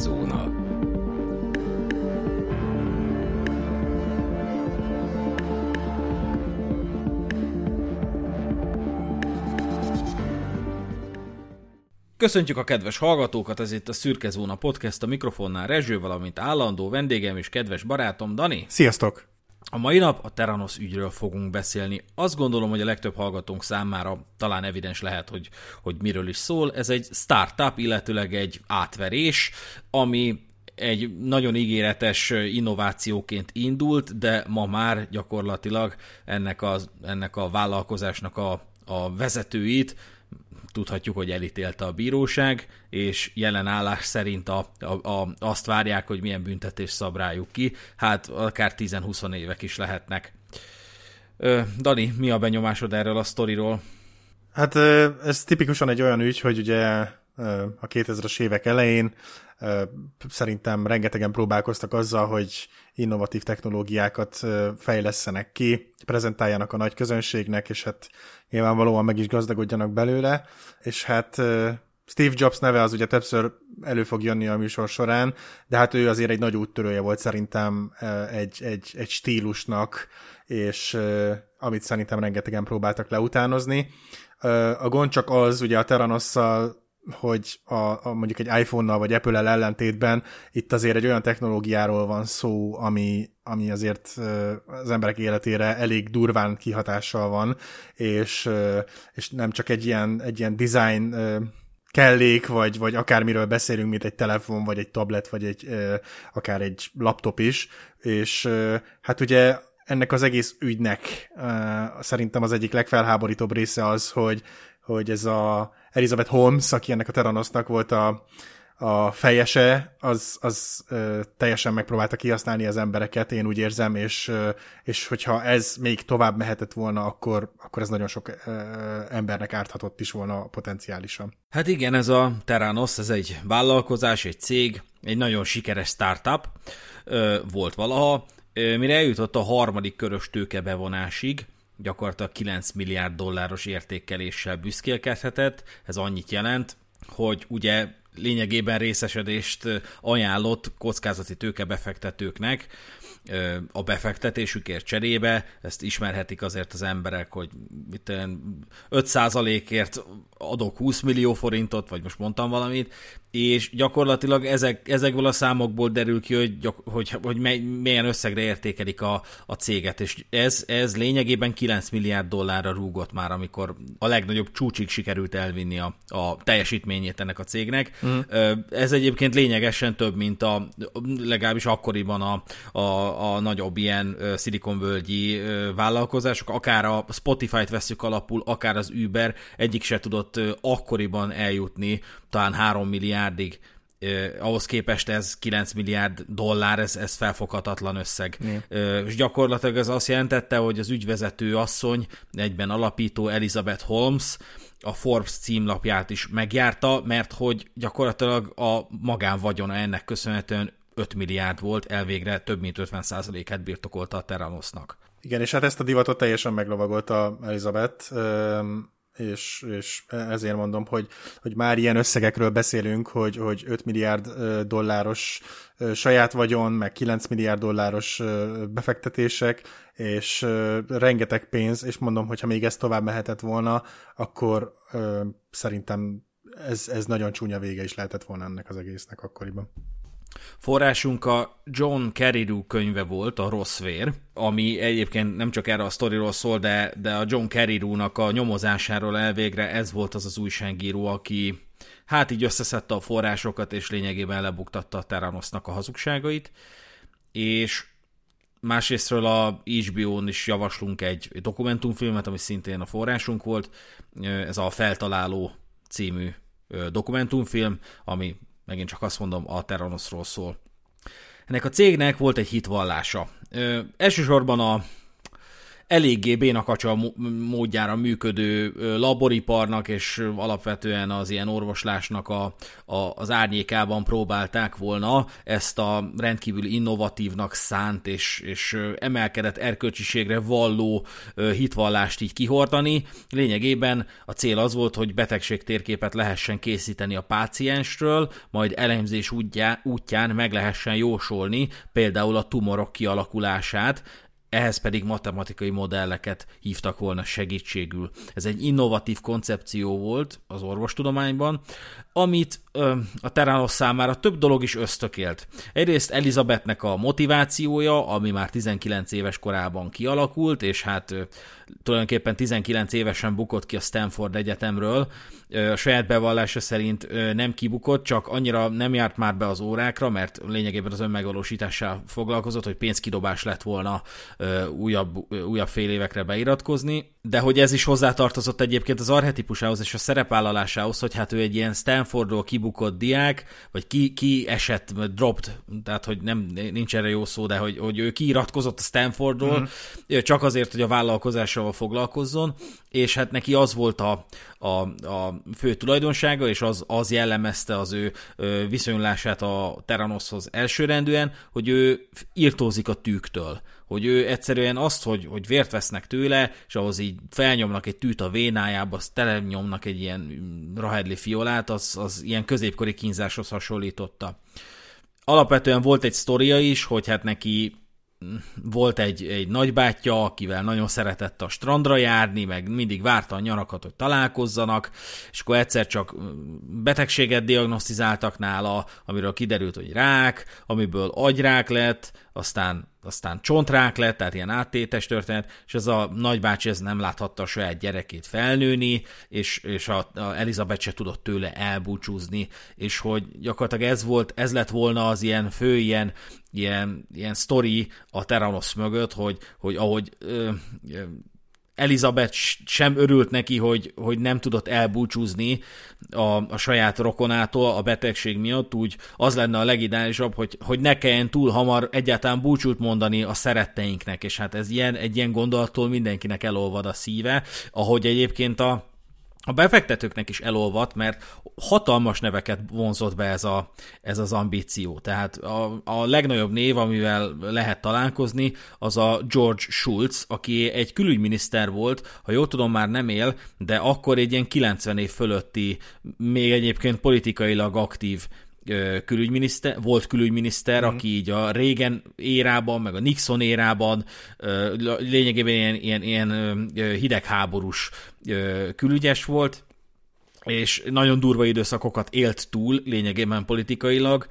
Szürke-zóna. Köszöntjük a kedves hallgatókat, ez itt a Szürke Zóna Podcast, a mikrofonnál Rezső, valamint állandó vendégem és kedves barátom Dani. Sziasztok! A mai nap a Teranos ügyről fogunk beszélni. Azt gondolom, hogy a legtöbb hallgatónk számára talán evidens lehet, hogy, hogy miről is szól. Ez egy startup, illetőleg egy átverés, ami egy nagyon ígéretes innovációként indult, de ma már gyakorlatilag ennek a, ennek a vállalkozásnak a, a vezetőit tudhatjuk, hogy elítélte a bíróság, és jelen állás szerint a, a, a, azt várják, hogy milyen büntetés szab rájuk ki, hát akár 10-20 évek is lehetnek. Ö, Dani, mi a benyomásod erről a sztoriról? Hát ez tipikusan egy olyan ügy, hogy ugye a 2000-es évek elején szerintem rengetegen próbálkoztak azzal, hogy innovatív technológiákat fejlesztenek ki, prezentáljanak a nagy közönségnek, és hát nyilvánvalóan meg is gazdagodjanak belőle, és hát Steve Jobs neve az ugye többször elő fog jönni a műsor során, de hát ő azért egy nagy úttörője volt szerintem egy, egy, egy stílusnak, és amit szerintem rengetegen próbáltak leutánozni. A gond csak az, ugye a Teranosszal hogy a, a mondjuk egy iPhone-nal vagy Apple-el ellentétben itt azért egy olyan technológiáról van szó, ami, ami azért az emberek életére elég durván kihatással van, és, és nem csak egy ilyen, egy ilyen design kellék, vagy, vagy akármiről beszélünk, mint egy telefon, vagy egy tablet, vagy egy akár egy laptop is, és hát ugye ennek az egész ügynek szerintem az egyik legfelháborítóbb része az, hogy, hogy ez a Elizabeth Holmes, aki ennek a Teranosznak volt a, a fejese, az, az ö, teljesen megpróbálta kihasználni az embereket, én úgy érzem, és, ö, és hogyha ez még tovább mehetett volna, akkor, akkor ez nagyon sok ö, embernek árthatott is volna potenciálisan. Hát igen, ez a Terranos, ez egy vállalkozás, egy cég, egy nagyon sikeres startup ö, volt valaha, ö, mire eljutott a harmadik körös tőkebevonásig, gyakorlatilag 9 milliárd dolláros értékeléssel büszkélkedhetett. Ez annyit jelent, hogy ugye lényegében részesedést ajánlott kockázati tőkebefektetőknek, a befektetésükért cserébe, ezt ismerhetik azért az emberek, hogy 5%-ért adok 20 millió forintot, vagy most mondtam valamit, és gyakorlatilag ezek, ezekből a számokból derül ki, hogy, hogy, hogy milyen összegre értékelik a, a céget, és ez, ez lényegében 9 milliárd dollárra rúgott már, amikor a legnagyobb csúcsig sikerült elvinni a, a teljesítményét ennek a cégnek. Mm. Ez egyébként lényegesen több, mint a legalábbis akkoriban a, a, a nagyobb ilyen szilikonvölgyi vállalkozások, akár a Spotify-t veszük alapul, akár az Uber, egyik se tudott akkoriban eljutni talán 3 milliárdig, eh, ahhoz képest ez 9 milliárd dollár, ez, ez felfoghatatlan összeg. Eh, és gyakorlatilag ez azt jelentette, hogy az ügyvezető asszony, egyben alapító Elizabeth Holmes, a Forbes címlapját is megjárta, mert hogy gyakorlatilag a magánvagyona ennek köszönhetően 5 milliárd volt, elvégre több mint 50%-át birtokolta a Terranosnak. Igen, és hát ezt a divatot teljesen meglovagolta Elizabeth és, és ezért mondom, hogy, hogy már ilyen összegekről beszélünk, hogy, hogy 5 milliárd dolláros saját vagyon, meg 9 milliárd dolláros befektetések, és rengeteg pénz, és mondom, hogyha még ez tovább mehetett volna, akkor szerintem ez, ez nagyon csúnya vége is lehetett volna ennek az egésznek akkoriban. Forrásunk a John Carreyrou könyve volt, a Rossz Vér, ami egyébként nem csak erre a sztoriról szól, de, de a John Carreyrou-nak a nyomozásáról elvégre ez volt az az újságíró, aki hát így összeszedte a forrásokat, és lényegében lebuktatta a Terranosnak a hazugságait, és másrésztről a HBO-n is javaslunk egy dokumentumfilmet, ami szintén a forrásunk volt, ez a Feltaláló című dokumentumfilm, ami megint csak azt mondom, a Terranosról szól. Ennek a cégnek volt egy hitvallása. Ö, elsősorban a eléggé bénakacsa módjára működő laboriparnak, és alapvetően az ilyen orvoslásnak a, a, az árnyékában próbálták volna ezt a rendkívül innovatívnak szánt és, és emelkedett erkölcsiségre valló hitvallást így kihordani. Lényegében a cél az volt, hogy betegség térképet lehessen készíteni a páciensről, majd elemzés útján meg lehessen jósolni például a tumorok kialakulását, ehhez pedig matematikai modelleket hívtak volna segítségül. Ez egy innovatív koncepció volt az orvostudományban, amit a Terranos számára több dolog is ösztökélt. Egyrészt Elizabethnek a motivációja, ami már 19 éves korában kialakult, és hát tulajdonképpen 19 évesen bukott ki a Stanford Egyetemről, a saját bevallása szerint nem kibukott, csak annyira nem járt már be az órákra, mert lényegében az önmegvalósítással foglalkozott, hogy pénzkidobás lett volna újabb, újabb fél évekre beiratkozni, de hogy ez is hozzátartozott egyébként az arhetipusához és a szerepvállalásához, hogy hát ő egy ilyen Stanfordról kibukott diák, vagy ki, ki esett, dropped, tehát hogy nem, nincs erre jó szó, de hogy, hogy ő kiiratkozott a Stanfordról, uh-huh. csak azért, hogy a vállalkozással foglalkozzon, és hát neki az volt a, a, a fő tulajdonsága, és az, az jellemezte az ő viszonylását a Terranoshoz elsőrendűen, hogy ő írtózik a tűktől hogy ő egyszerűen azt, hogy, hogy vért vesznek tőle, és ahhoz így felnyomnak egy tűt a vénájába, azt telenyomnak egy ilyen rahedli fiolát, az, az ilyen középkori kínzáshoz hasonlította. Alapvetően volt egy sztoria is, hogy hát neki volt egy, egy nagybátyja, akivel nagyon szeretett a strandra járni, meg mindig várta a nyarakat, hogy találkozzanak, és akkor egyszer csak betegséget diagnosztizáltak nála, amiről kiderült, hogy rák, amiből agyrák lett, aztán aztán csontrák lett, tehát ilyen áttétes történet, és ez a nagybácsi ez nem láthatta a saját gyerekét felnőni, és, és a, a Elizabeth se tudott tőle elbúcsúzni, és hogy gyakorlatilag ez volt, ez lett volna az ilyen fő ilyen, ilyen, ilyen sztori a Terranos mögött, hogy, hogy ahogy ö, Elizabeth sem örült neki, hogy, hogy nem tudott elbúcsúzni a, a saját rokonától a betegség miatt, úgy az lenne a legidálisabb, hogy, hogy ne kelljen túl hamar egyáltalán búcsút mondani a szeretteinknek, és hát ez ilyen, egy ilyen gondolattól mindenkinek elolvad a szíve, ahogy egyébként a, a befektetőknek is elolvadt, mert hatalmas neveket vonzott be ez, a, ez az ambíció. Tehát a, a legnagyobb név, amivel lehet találkozni, az a George Schulz, aki egy külügyminiszter volt, ha jól tudom, már nem él, de akkor egy ilyen 90 év fölötti, még egyébként politikailag aktív külügyminiszter, volt külügyminiszter, mm. aki így a régen érában, meg a Nixon érában lényegében ilyen, ilyen, ilyen hidegháborús külügyes volt, és nagyon durva időszakokat élt túl lényegében politikailag,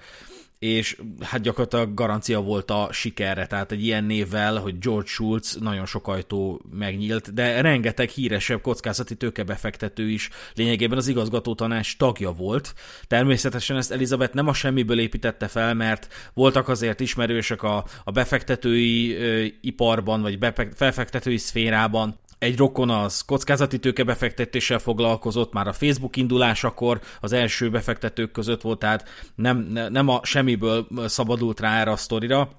és hát gyakorlatilag garancia volt a sikerre, tehát egy ilyen névvel, hogy George Schulz nagyon sok ajtó megnyílt, de rengeteg híresebb kockázati tőkebefektető is lényegében az igazgató tanács tagja volt. Természetesen ezt Elizabeth nem a semmiből építette fel, mert voltak azért ismerősök a, a befektetői ö, iparban, vagy befektetői szférában, egy rokon az kockázati tőkebefektetéssel foglalkozott, már a Facebook indulásakor az első befektetők között volt, tehát nem, nem a semmiből szabadult rá erre a sztorira.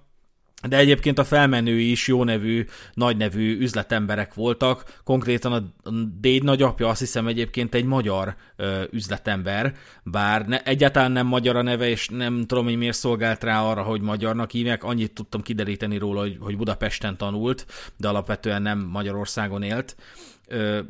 De egyébként a felmenői is jó nevű, nagy nevű üzletemberek voltak. Konkrétan a Déd nagyapja azt hiszem egyébként egy magyar ö, üzletember, bár ne, egyáltalán nem magyar a neve, és nem tudom, hogy miért szolgált rá arra, hogy magyarnak hívják. Annyit tudtam kideríteni róla, hogy, hogy Budapesten tanult, de alapvetően nem Magyarországon élt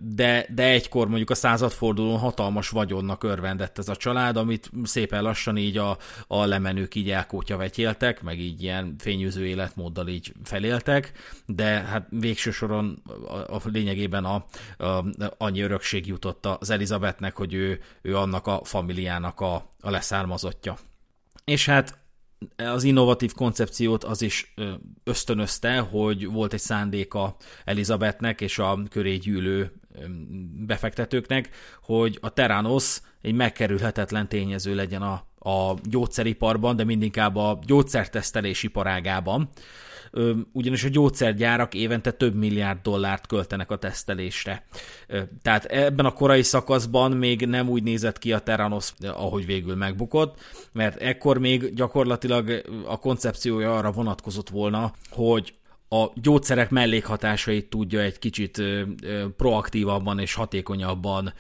de, de egykor mondjuk a századfordulón hatalmas vagyonnak örvendett ez a család, amit szépen lassan így a, a lemenők így elkótya vetéltek, meg így ilyen fényűző életmóddal így feléltek, de hát végső soron a, a lényegében a, a, annyi örökség jutott az Elizabethnek, hogy ő, ő annak a familiának a, a leszármazottja. És hát az innovatív koncepciót az is ösztönözte, hogy volt egy szándéka Elizabethnek és a köré gyűlő befektetőknek, hogy a Terranos egy megkerülhetetlen tényező legyen a, a gyógyszeriparban, de mindinkább a gyógyszertesztelés iparágában ugyanis a gyógyszergyárak évente több milliárd dollárt költenek a tesztelésre. Tehát ebben a korai szakaszban még nem úgy nézett ki a Terranos, ahogy végül megbukott, mert ekkor még gyakorlatilag a koncepciója arra vonatkozott volna, hogy a gyógyszerek mellékhatásait tudja egy kicsit proaktívabban és hatékonyabban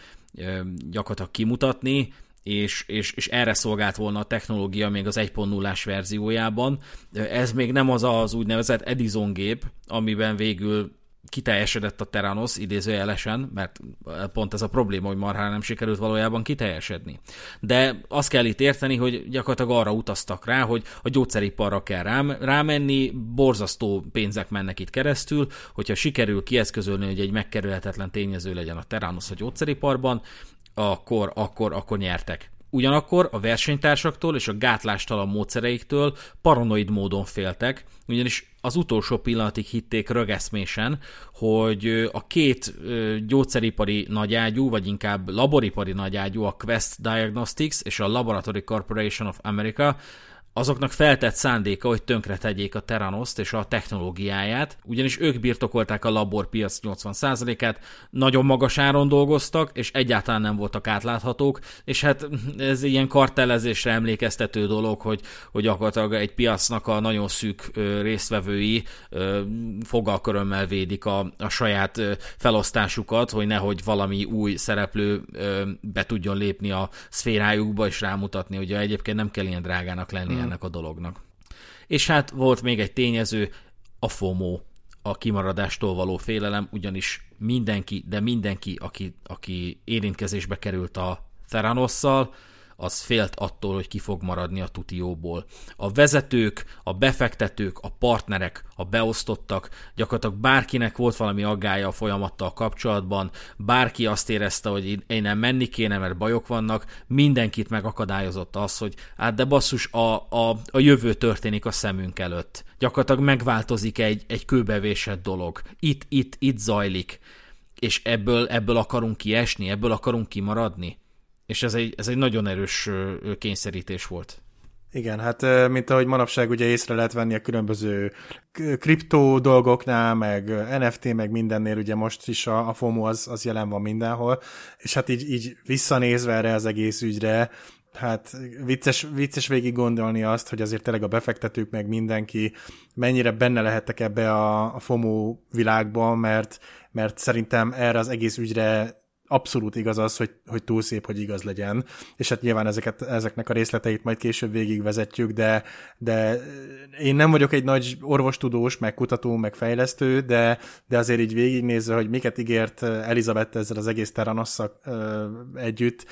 gyakorlatilag kimutatni, és, és, és erre szolgált volna a technológia még az 1.0-ás verziójában. Ez még nem az az úgynevezett Edison gép, amiben végül kiteljesedett a Teranos idézőjelesen, mert pont ez a probléma, hogy marhára nem sikerült valójában kiteljesedni. De azt kell itt érteni, hogy gyakorlatilag arra utaztak rá, hogy a gyógyszeriparra kell rám, rámenni, borzasztó pénzek mennek itt keresztül, hogyha sikerül kieszközölni, hogy egy megkerülhetetlen tényező legyen a Teranos a gyógyszeriparban, akkor, akkor, akkor nyertek. Ugyanakkor a versenytársaktól és a gátlástalan módszereiktől paranoid módon féltek, ugyanis az utolsó pillanatig hitték rögeszmésen, hogy a két gyógyszeripari nagyágyú, vagy inkább laboripari nagyágyú, a Quest Diagnostics és a Laboratory Corporation of America azoknak feltett szándéka, hogy tönkre tegyék a Teranoszt és a technológiáját, ugyanis ők birtokolták a laborpiac 80%-át, nagyon magas áron dolgoztak, és egyáltalán nem voltak átláthatók, és hát ez ilyen kartelezésre emlékeztető dolog, hogy, hogy gyakorlatilag egy piacnak a nagyon szűk résztvevői fogalkörömmel védik a, a saját felosztásukat, hogy nehogy valami új szereplő be tudjon lépni a szférájukba, és rámutatni, hogy egyébként nem kell ilyen drágának lenni mm. ennek a dolognak. És hát volt még egy tényező, a FOMO, a kimaradástól való félelem, ugyanis mindenki, de mindenki, aki, aki érintkezésbe került a Theranosszal, az félt attól, hogy ki fog maradni a tutióból. A vezetők, a befektetők, a partnerek, a beosztottak, gyakorlatilag bárkinek volt valami aggája a folyamattal kapcsolatban, bárki azt érezte, hogy én nem menni kéne, mert bajok vannak, mindenkit megakadályozott az, hogy hát de basszus, a, a, a jövő történik a szemünk előtt. Gyakorlatilag megváltozik egy, egy kőbevésett dolog. Itt, itt, itt zajlik és ebből, ebből akarunk kiesni, ebből akarunk kimaradni és ez egy, ez egy nagyon erős kényszerítés volt. Igen, hát mint ahogy manapság ugye észre lehet venni a különböző kriptó dolgoknál, meg NFT, meg mindennél, ugye most is a, a FOMO az, az jelen van mindenhol, és hát így, így visszanézve erre az egész ügyre, hát vicces, vicces végig gondolni azt, hogy azért tényleg a befektetők, meg mindenki mennyire benne lehettek ebbe a, a FOMO világban, mert, mert szerintem erre az egész ügyre abszolút igaz az, hogy, hogy túl szép, hogy igaz legyen, és hát nyilván ezeket, ezeknek a részleteit majd később végigvezetjük, de, de én nem vagyok egy nagy orvostudós, meg kutató, meg fejlesztő, de, de azért így végignézve, hogy miket ígért Elizabeth ezzel az egész Teranosszal együtt,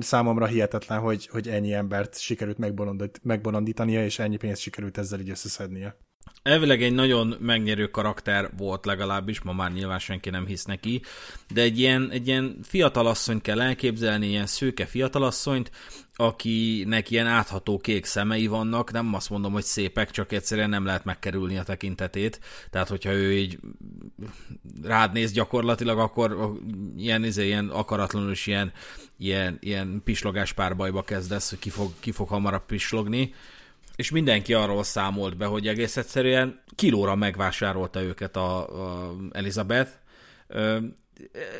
számomra hihetetlen, hogy, hogy ennyi embert sikerült megbolondítania, és ennyi pénzt sikerült ezzel így összeszednie. Elvileg egy nagyon megnyerő karakter volt legalábbis, ma már nyilván senki nem hisz neki, de egy ilyen, egy ilyen fiatalasszonyt kell elképzelni, ilyen szőke fiatalasszonyt, akinek ilyen átható kék szemei vannak, nem azt mondom, hogy szépek, csak egyszerűen nem lehet megkerülni a tekintetét, tehát hogyha ő így rád néz gyakorlatilag, akkor ilyen, izé, ilyen akaratlanul is ilyen, ilyen, ilyen pislogás párbajba kezdesz, hogy ki fog, ki fog hamarabb pislogni, és mindenki arról számolt be, hogy egész egyszerűen kilóra megvásárolta őket a, a Elizabeth. Ö,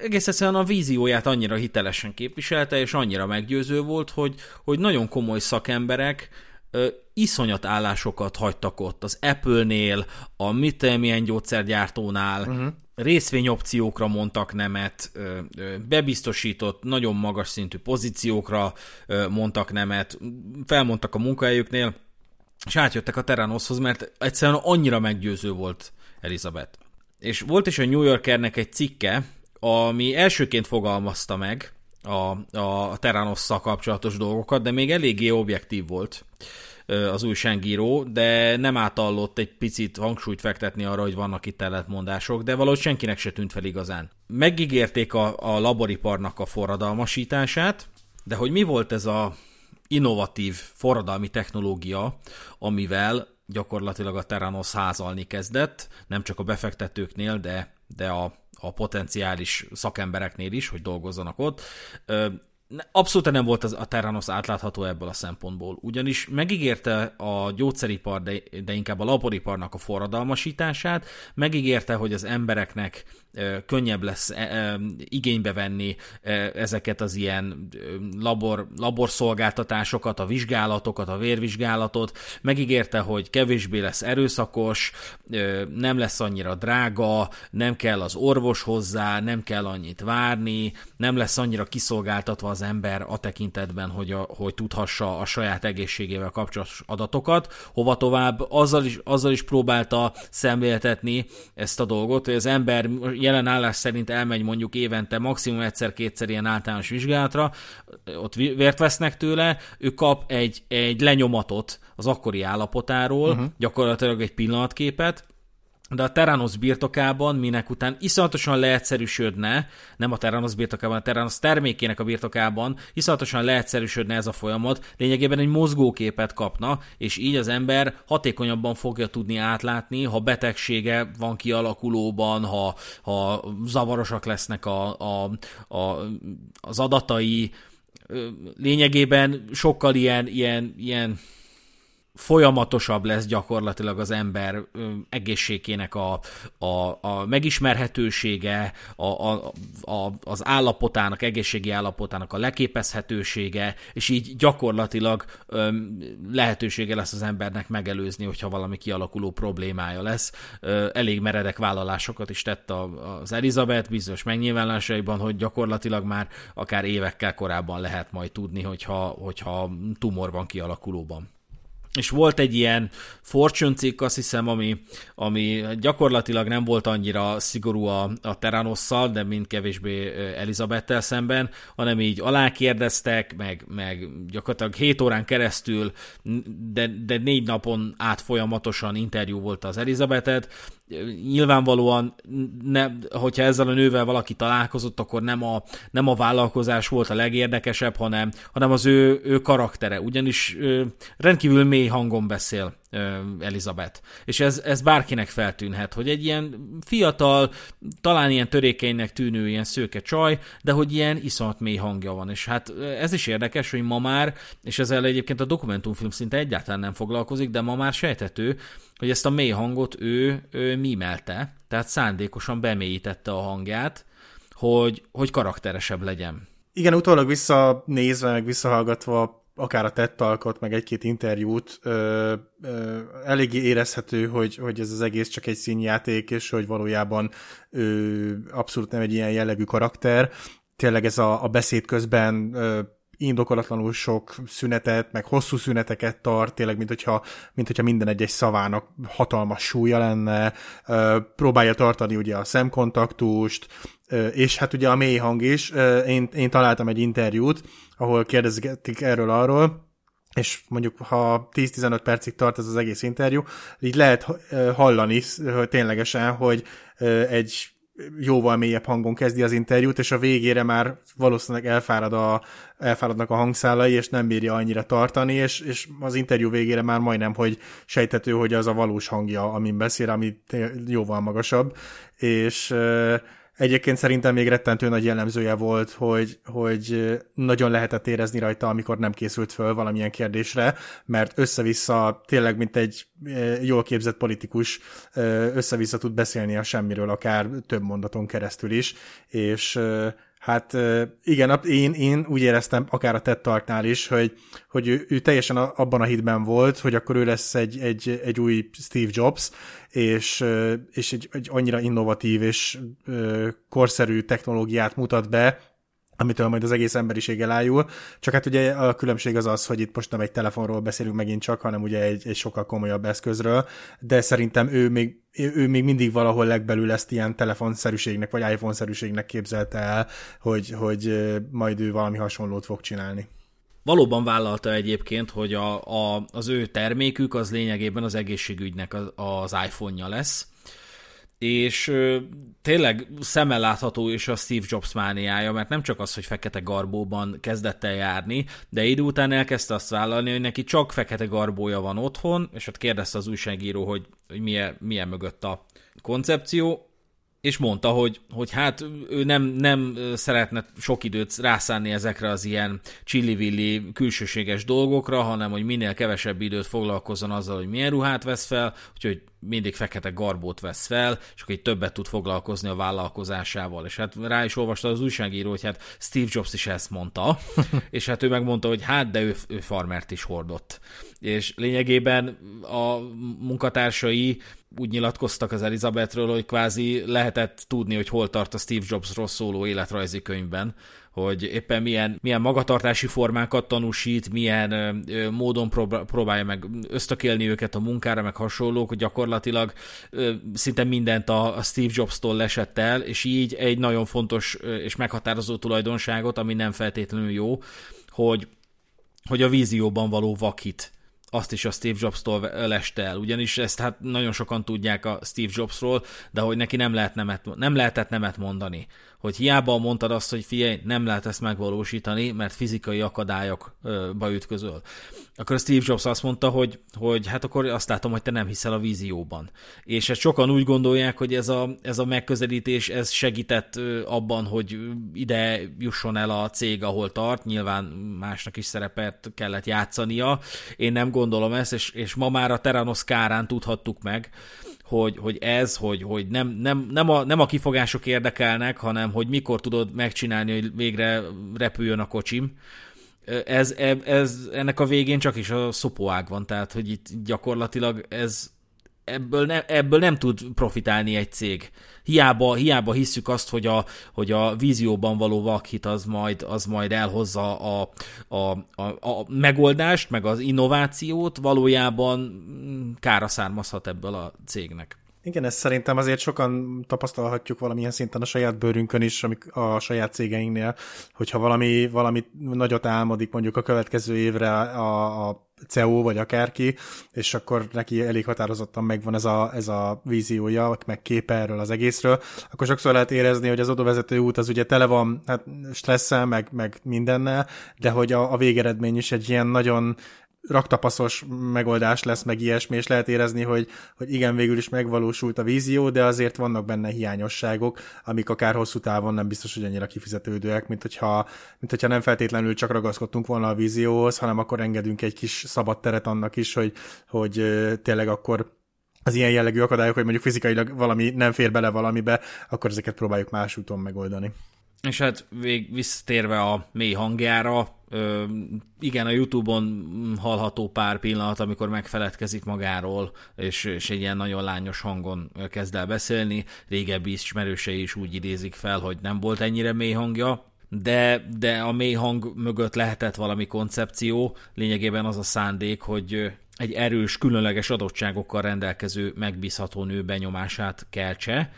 egész egyszerűen a vízióját annyira hitelesen képviselte, és annyira meggyőző volt, hogy, hogy nagyon komoly szakemberek ö, iszonyat állásokat hagytak ott. Az Apple-nél, a mit milyen gyógyszergyártónál, uh-huh részvényopciókra mondtak nemet, bebiztosított, nagyon magas szintű pozíciókra mondtak nemet, felmondtak a munkahelyüknél, és átjöttek a Terranoshoz, mert egyszerűen annyira meggyőző volt Elizabeth. És volt is a New Yorkernek egy cikke, ami elsőként fogalmazta meg a, a Terranosszal kapcsolatos dolgokat, de még eléggé objektív volt az újságíró, de nem átallott egy picit hangsúlyt fektetni arra, hogy vannak itt ellentmondások, de valahogy senkinek se tűnt fel igazán. Megígérték a, a laboriparnak a forradalmasítását, de hogy mi volt ez a innovatív forradalmi technológia, amivel gyakorlatilag a Terranos házalni kezdett, nem csak a befektetőknél, de, de a, a potenciális szakembereknél is, hogy dolgozzanak ott. abszolút nem volt az, a Terranos átlátható ebből a szempontból, ugyanis megígérte a gyógyszeripar, de, de inkább a laboriparnak a forradalmasítását, megígérte, hogy az embereknek könnyebb lesz ö, igénybe venni ezeket az ilyen labor, laborszolgáltatásokat, a vizsgálatokat, a vérvizsgálatot, megígérte, hogy kevésbé lesz erőszakos, nem lesz annyira drága, nem kell az orvos hozzá, nem kell annyit várni, nem lesz annyira kiszolgáltatva az ember a tekintetben, hogy, a, hogy tudhassa a saját egészségével kapcsolatos adatokat. Hova tovább, azzal is, azzal is próbálta szemléltetni ezt a dolgot, hogy az ember jelen állás szerint elmegy mondjuk évente maximum egyszer-kétszer ilyen általános vizsgálatra, ott vért vesznek tőle, ő kap egy, egy lenyomatot az akkori állapotáról, uh-huh. gyakorlatilag egy pillanatképet, de a Terranos birtokában, minek után iszonyatosan leegyszerűsödne, nem a Terranos birtokában, a Terranos termékének a birtokában, iszonyatosan leegyszerűsödne ez a folyamat, lényegében egy mozgóképet kapna, és így az ember hatékonyabban fogja tudni átlátni, ha betegsége van kialakulóban, ha, ha zavarosak lesznek a, a, a, az adatai, lényegében sokkal ilyen, ilyen, ilyen folyamatosabb lesz gyakorlatilag az ember egészségének a, a, a megismerhetősége, a, a, a, az állapotának, egészségi állapotának a leképezhetősége, és így gyakorlatilag öm, lehetősége lesz az embernek megelőzni, hogyha valami kialakuló problémája lesz. Ö, elég meredek vállalásokat is tett a, az Elizabeth bizonyos megnyilvánulásaiban, hogy gyakorlatilag már akár évekkel korábban lehet majd tudni, hogyha, hogyha tumor van kialakulóban és volt egy ilyen Fortune cikk, azt hiszem, ami, ami gyakorlatilag nem volt annyira szigorú a, a Teranosszal, de mind kevésbé Elizabettel szemben, hanem így alákérdeztek, meg, meg gyakorlatilag 7 órán keresztül, de, de négy napon át folyamatosan interjú volt az Elizabetet, nyilvánvalóan, ne, hogyha ezzel a nővel valaki találkozott, akkor nem a, nem a vállalkozás volt a legérdekesebb, hanem, hanem az ő, ő karaktere, ugyanis ö, rendkívül mély hangon beszél Elizabeth. És ez, ez bárkinek feltűnhet, hogy egy ilyen fiatal, talán ilyen törékenynek tűnő ilyen szőke csaj, de hogy ilyen iszonyat mély hangja van. És hát ez is érdekes, hogy ma már, és ezzel egyébként a dokumentumfilm szinte egyáltalán nem foglalkozik, de ma már sejtető, hogy ezt a mély hangot ő, ő mimelte, tehát szándékosan bemélyítette a hangját, hogy, hogy karakteresebb legyen. Igen, utólag visszanézve, meg visszahallgatva akár a tettalkot, meg egy-két interjút, ö, ö, eléggé érezhető, hogy, hogy ez az egész csak egy színjáték, és hogy valójában ö, abszolút nem egy ilyen jellegű karakter. Tényleg ez a, a beszéd közben ö, indokolatlanul sok szünetet, meg hosszú szüneteket tart, tényleg, mint hogyha, mint hogyha minden egyes szavának hatalmas súlya lenne, próbálja tartani ugye a szemkontaktust, és hát ugye a mély hang is. Én, én találtam egy interjút, ahol kérdezgetik erről arról, és mondjuk ha 10-15 percig tart ez az egész interjú, így lehet hallani ténylegesen, hogy egy jóval mélyebb hangon kezdi az interjút, és a végére már valószínűleg elfárad a, elfáradnak a hangszálai, és nem bírja annyira tartani, és, és az interjú végére már majdnem, hogy sejtető, hogy az a valós hangja, amin beszél, ami jóval magasabb, és Egyébként szerintem még rettentő nagy jellemzője volt, hogy, hogy nagyon lehetett érezni rajta, amikor nem készült föl valamilyen kérdésre, mert össze-vissza tényleg, mint egy jól képzett politikus, össze-vissza tud beszélni a semmiről, akár több mondaton keresztül is, és Hát igen, én, én úgy éreztem, akár a Ted Talknál is, hogy, hogy ő, ő teljesen abban a hitben volt, hogy akkor ő lesz egy, egy, egy új Steve Jobs, és, és egy, egy annyira innovatív és korszerű technológiát mutat be, amitől majd az egész emberiség elájul. Csak hát ugye a különbség az az, hogy itt most nem egy telefonról beszélünk megint csak, hanem ugye egy, egy sokkal komolyabb eszközről, de szerintem ő még, ő még mindig valahol legbelül ezt ilyen telefonszerűségnek, vagy iPhone-szerűségnek képzelte el, hogy, hogy majd ő valami hasonlót fog csinálni. Valóban vállalta egyébként, hogy a, a, az ő termékük az lényegében az egészségügynek az, az iPhone-ja lesz, és tényleg szemmel látható is a Steve Jobs mániája, mert nem csak az, hogy fekete garbóban kezdett el járni, de idő után elkezdte azt vállalni, hogy neki csak fekete garbója van otthon, és ott kérdezte az újságíró, hogy, hogy milyen, milyen mögött a koncepció, és mondta, hogy, hogy hát ő nem, nem szeretne sok időt rászánni ezekre az ilyen csillivilli külsőséges dolgokra, hanem hogy minél kevesebb időt foglalkozzon azzal, hogy milyen ruhát vesz fel, úgyhogy mindig fekete garbót vesz fel, és akkor így többet tud foglalkozni a vállalkozásával. És hát rá is olvasta az újságíró, hogy hát Steve Jobs is ezt mondta, és hát ő megmondta, hogy hát, de ő, ő farmert is hordott. És lényegében a munkatársai úgy nyilatkoztak az Elizabethről, hogy kvázi lehetett tudni, hogy hol tart a Steve Jobsról szóló életrajzi könyvben, hogy éppen milyen, milyen magatartási formákat tanúsít, milyen ö, módon próbálja meg ösztökélni őket a munkára, meg hasonlók, hogy gyakorlatilag ö, szinte mindent a, a Steve Jobs-tól lesett el, és így egy nagyon fontos és meghatározó tulajdonságot, ami nem feltétlenül jó, hogy hogy a vízióban való vakit azt is a Steve Jobs-tól leste el. Ugyanis ezt hát nagyon sokan tudják a Steve Jobsról, de hogy neki nem, lehet nemet, nem lehetett nemet mondani hogy hiába mondtad azt, hogy figyelj, nem lehet ezt megvalósítani, mert fizikai akadályokba ütközöl. Akkor Steve Jobs azt mondta, hogy, hogy hát akkor azt látom, hogy te nem hiszel a vízióban. És ezt sokan úgy gondolják, hogy ez a, ez a megközelítés ez segített abban, hogy ide jusson el a cég, ahol tart. Nyilván másnak is szerepet kellett játszania. Én nem gondolom ezt, és, és ma már a Teranos kárán tudhattuk meg, hogy, hogy ez, hogy, hogy nem, nem, nem, a, nem a kifogások érdekelnek, hanem hogy mikor tudod megcsinálni, hogy végre repüljön a kocsim. Ez, ez, ennek a végén csak is a szopóág van, tehát hogy itt gyakorlatilag ez, ebből, ne, ebből nem tud profitálni egy cég. Hiába, hiába hisszük azt, hogy a, hogy a vízióban való vakhit az majd, az majd elhozza a, a, a, a megoldást, meg az innovációt, valójában kára származhat ebből a cégnek. Igen, ezt szerintem azért sokan tapasztalhatjuk valamilyen szinten a saját bőrünkön is, amik a saját cégeinknél, hogyha valami, valami nagyot álmodik mondjuk a következő évre a, a CEO vagy akárki, és akkor neki elég határozottan megvan ez a, ez a víziója, meg képe erről az egészről, akkor sokszor lehet érezni, hogy az odavezető út az ugye tele van hát stresszel, meg, meg mindennel, de hogy a, a végeredmény is egy ilyen nagyon raktapaszos megoldás lesz, meg ilyesmi, és lehet érezni, hogy, hogy igen, végül is megvalósult a vízió, de azért vannak benne hiányosságok, amik akár hosszú távon nem biztos, hogy annyira kifizetődőek, mint hogyha, mint hogyha nem feltétlenül csak ragaszkodtunk volna a vízióhoz, hanem akkor engedünk egy kis szabad teret annak is, hogy, hogy tényleg akkor az ilyen jellegű akadályok, hogy mondjuk fizikailag valami nem fér bele valamibe, akkor ezeket próbáljuk más úton megoldani. És hát vég, visszatérve a mély hangjára, ö, igen, a Youtube-on hallható pár pillanat, amikor megfeledkezik magáról, és, és egy ilyen nagyon lányos hangon kezd el beszélni. Régebbi ismerősei is úgy idézik fel, hogy nem volt ennyire mély hangja, de, de a mély hang mögött lehetett valami koncepció, lényegében az a szándék, hogy egy erős, különleges adottságokkal rendelkező, megbízható nő benyomását keltse,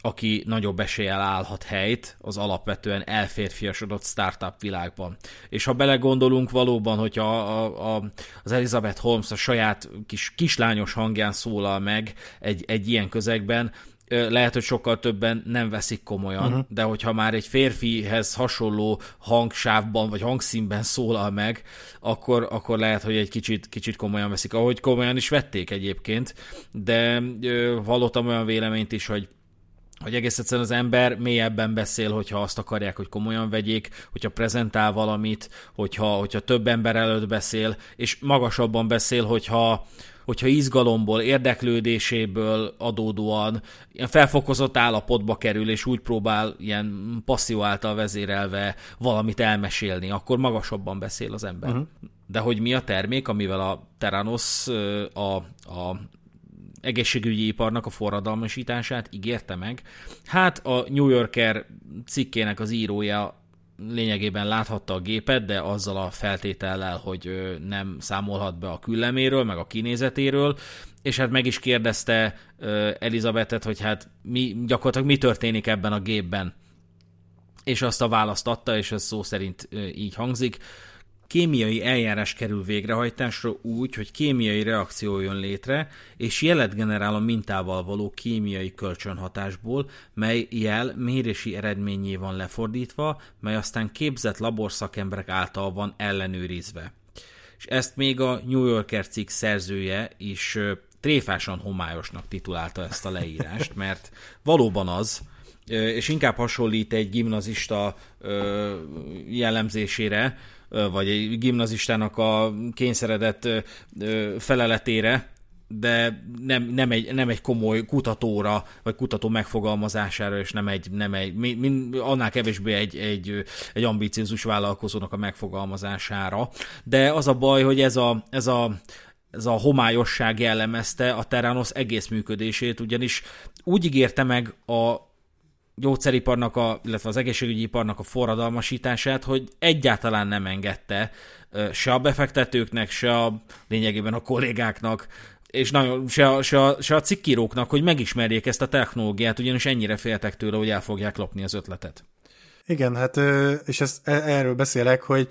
aki nagyobb eséllyel állhat helyt az alapvetően elférfiasodott startup világban. És ha belegondolunk valóban, hogyha a, a, az Elizabeth Holmes a saját kis kislányos hangján szólal meg egy, egy ilyen közegben, lehet, hogy sokkal többen nem veszik komolyan, uh-huh. de hogyha már egy férfihez hasonló hangsávban vagy hangszínben szólal meg, akkor, akkor lehet, hogy egy kicsit, kicsit komolyan veszik, ahogy komolyan is vették egyébként, de ö, hallottam olyan véleményt is, hogy hogy egész egyszerűen az ember mélyebben beszél, hogyha azt akarják, hogy komolyan vegyék, hogyha prezentál valamit, hogyha, hogyha több ember előtt beszél, és magasabban beszél, hogyha, hogyha izgalomból, érdeklődéséből adódóan ilyen felfokozott állapotba kerül, és úgy próbál ilyen passzió által vezérelve valamit elmesélni, akkor magasabban beszél az ember. Uh-huh. De hogy mi a termék, amivel a Teranos a, a egészségügyi iparnak a forradalmasítását ígérte meg. Hát a New Yorker cikkének az írója lényegében láthatta a gépet, de azzal a feltétellel, hogy nem számolhat be a külleméről, meg a kinézetéről, és hát meg is kérdezte Elizabetet, hogy hát mi, gyakorlatilag mi történik ebben a gépben. És azt a választ adta, és ez szó szerint így hangzik, kémiai eljárás kerül végrehajtásra úgy, hogy kémiai reakció jön létre, és jelet generál a mintával való kémiai kölcsönhatásból, mely jel mérési eredményé van lefordítva, mely aztán képzett laborszakemberek által van ellenőrizve. És ezt még a New Yorker cikk szerzője is tréfásan homályosnak titulálta ezt a leírást, mert valóban az, és inkább hasonlít egy gimnazista jellemzésére, vagy egy gimnazistának a kényszeredett feleletére, de nem, nem, egy, nem egy komoly kutatóra, vagy kutató megfogalmazására, és nem egy, nem egy min, annál kevésbé egy, egy, egy ambíciózus vállalkozónak a megfogalmazására. De az a baj, hogy ez a, ez a ez a homályosság jellemezte a Terranos egész működését, ugyanis úgy ígérte meg a gyógyszeriparnak, a, illetve az egészségügyi iparnak a forradalmasítását, hogy egyáltalán nem engedte se a befektetőknek, se a lényegében a kollégáknak, és nagyon, se, a, se, a, se a cikkíróknak, hogy megismerjék ezt a technológiát, ugyanis ennyire féltek tőle, hogy el fogják lopni az ötletet. Igen, hát és ezt, e, erről beszélek, hogy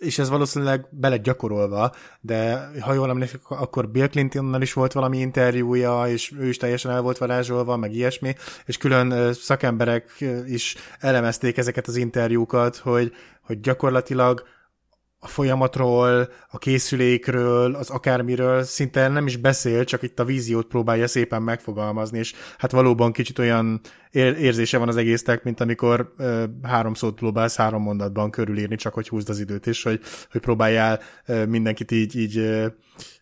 és ez valószínűleg bele gyakorolva, de ha jól emlékszem, akkor Bill Clintonnal is volt valami interjúja, és ő is teljesen el volt varázsolva, meg ilyesmi, és külön szakemberek is elemezték ezeket az interjúkat, hogy, hogy gyakorlatilag a folyamatról, a készülékről, az akármiről szinte nem is beszél, csak itt a víziót próbálja szépen megfogalmazni, és hát valóban kicsit olyan érzése van az egésznek, mint amikor ö, három szót próbálsz három mondatban körülírni, csak hogy húzd az időt, és hogy, hogy próbáljál ö, mindenkit így, így ö,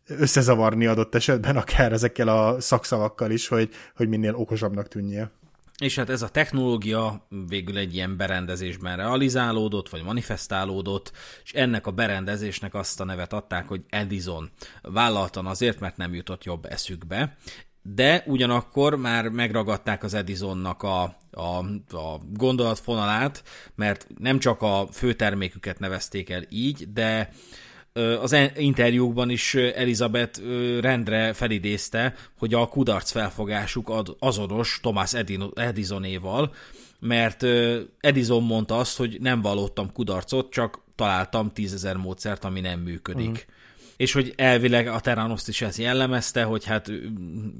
összezavarni adott esetben, akár ezekkel a szakszavakkal is, hogy, hogy minél okosabbnak tűnje. És hát ez a technológia végül egy ilyen berendezésben realizálódott, vagy manifestálódott, és ennek a berendezésnek azt a nevet adták, hogy Edison. Vállaltan azért, mert nem jutott jobb eszükbe, de ugyanakkor már megragadták az Edisonnak a, a, a gondolatfonalát, mert nem csak a főterméküket nevezték el így, de az interjúkban is Elizabeth rendre felidézte, hogy a kudarc felfogásuk azonos Thomas Edisonéval, mert Edison mondta azt, hogy nem vallottam kudarcot, csak találtam tízezer módszert, ami nem működik. Uh-huh és hogy elvileg a Terranoszt is ez jellemezte, hogy hát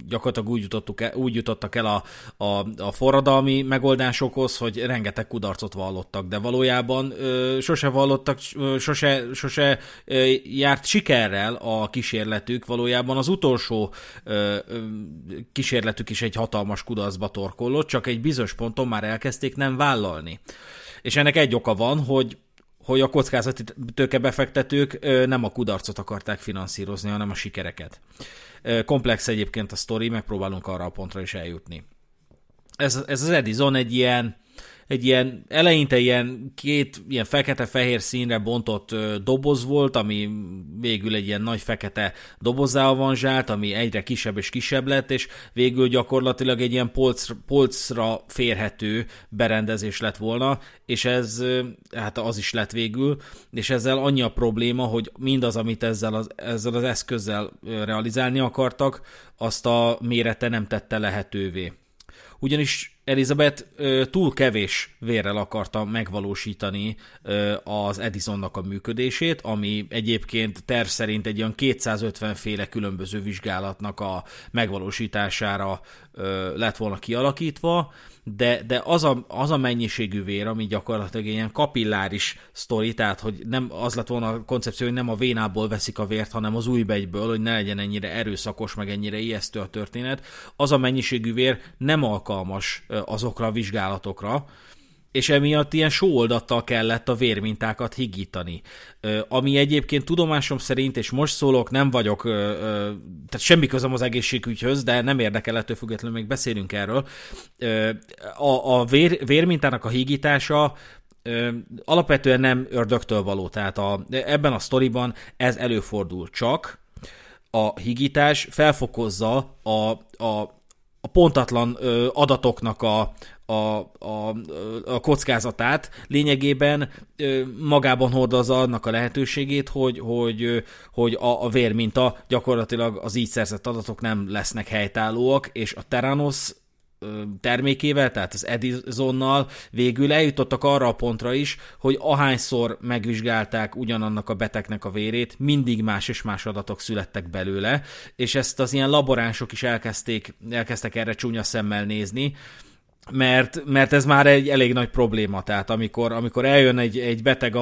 gyakorlatilag úgy, jutottuk el, úgy jutottak el a, a, a forradalmi megoldásokhoz, hogy rengeteg kudarcot vallottak, de valójában ö, sose vallottak, sose, sose ö, járt sikerrel a kísérletük, valójában az utolsó ö, ö, kísérletük is egy hatalmas kudarcba torkollott, csak egy bizonyos ponton már elkezdték nem vállalni. És ennek egy oka van, hogy hogy a kockázati tőkebefektetők nem a kudarcot akarták finanszírozni, hanem a sikereket. Komplex egyébként a sztori, megpróbálunk arra a pontra is eljutni. Ez, ez az Edison egy ilyen egy ilyen, eleinte ilyen két ilyen fekete-fehér színre bontott doboz volt, ami végül egy ilyen nagy fekete dobozzá avanzsált, ami egyre kisebb és kisebb lett, és végül gyakorlatilag egy ilyen polc, polcra férhető berendezés lett volna, és ez hát az is lett végül, és ezzel annyi a probléma, hogy mindaz, amit ezzel az, ezzel az eszközzel realizálni akartak, azt a mérete nem tette lehetővé. Ugyanis Elizabeth túl kevés vérrel akarta megvalósítani az Edisonnak a működését, ami egyébként terv szerint egy olyan 250 féle különböző vizsgálatnak a megvalósítására lett volna kialakítva, de, de az, a, az a mennyiségű vér, ami gyakorlatilag ilyen kapilláris sztori, tehát hogy nem az lett volna a koncepció, hogy nem a vénából veszik a vért, hanem az újbegyből, hogy ne legyen ennyire erőszakos, meg ennyire ijesztő a történet, az a mennyiségű vér nem alkalmas azokra a vizsgálatokra, és emiatt ilyen sóoldattal kellett a vérmintákat higítani. Ami egyébként tudomásom szerint, és most szólok, nem vagyok, tehát semmi közöm az egészségügyhöz, de nem érdekel ettől függetlenül, még beszélünk erről. A, a vér, vérmintának a higítása alapvetően nem ördögtől való, tehát a, ebben a sztoriban ez előfordul csak, a higítás felfokozza a, a, a pontatlan adatoknak a, a, a, a kockázatát, lényegében magában hordozza annak a lehetőségét, hogy, hogy, hogy a, a vérminta gyakorlatilag az így szerzett adatok nem lesznek helytállóak, és a Teranos termékével, tehát az Edisonnal végül eljutottak arra a pontra is, hogy ahányszor megvizsgálták ugyanannak a betegnek a vérét, mindig más és más adatok születtek belőle, és ezt az ilyen laboránsok is elkezdték, elkezdtek erre csúnya szemmel nézni, mert, mert ez már egy elég nagy probléma, tehát amikor, amikor eljön egy, egy beteg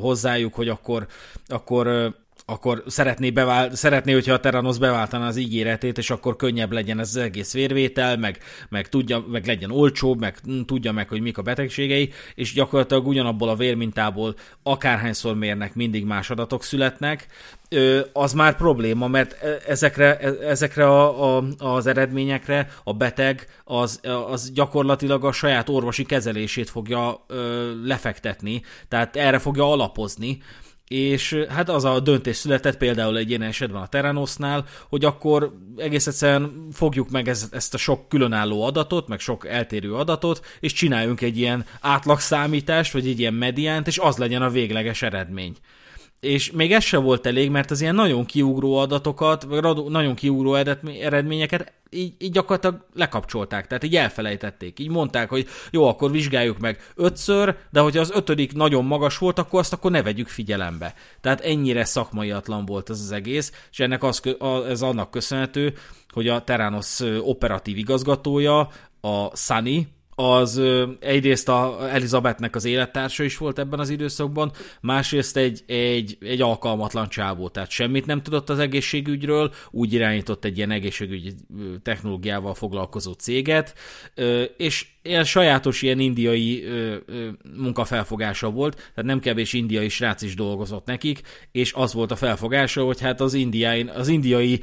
hozzájuk, hogy akkor, akkor akkor szeretné, bevál, szeretné, hogyha a Terranos beváltaná az ígéretét, és akkor könnyebb legyen ez az egész vérvétel, meg, meg, tudja, meg legyen olcsóbb, meg tudja meg, hogy mik a betegségei, és gyakorlatilag ugyanabból a vérmintából akárhányszor mérnek, mindig más adatok születnek, az már probléma, mert ezekre, ezekre a, a, az eredményekre a beteg az, az gyakorlatilag a saját orvosi kezelését fogja lefektetni, tehát erre fogja alapozni, és hát az a döntés született például egy ilyen esetben a Teranosnál, hogy akkor egész egyszerűen fogjuk meg ezt a sok különálló adatot, meg sok eltérő adatot, és csináljunk egy ilyen átlagszámítást, vagy egy ilyen mediánt, és az legyen a végleges eredmény és még ez sem volt elég, mert az ilyen nagyon kiugró adatokat, vagy nagyon kiugró eredményeket így, így gyakorlatilag lekapcsolták, tehát így elfelejtették. Így mondták, hogy jó, akkor vizsgáljuk meg ötször, de hogyha az ötödik nagyon magas volt, akkor azt akkor ne vegyük figyelembe. Tehát ennyire szakmaiatlan volt ez az egész, és ennek az, ez annak köszönhető, hogy a Teranos operatív igazgatója, a Sunny, az egyrészt a Elizabethnek az élettársa is volt ebben az időszakban, másrészt egy, egy, egy alkalmatlan csávó, tehát semmit nem tudott az egészségügyről, úgy irányított egy ilyen egészségügyi technológiával foglalkozó céget, és ilyen sajátos ilyen indiai munkafelfogása volt, tehát nem kevés indiai srác is dolgozott nekik, és az volt a felfogása, hogy hát az, indiai, az indiai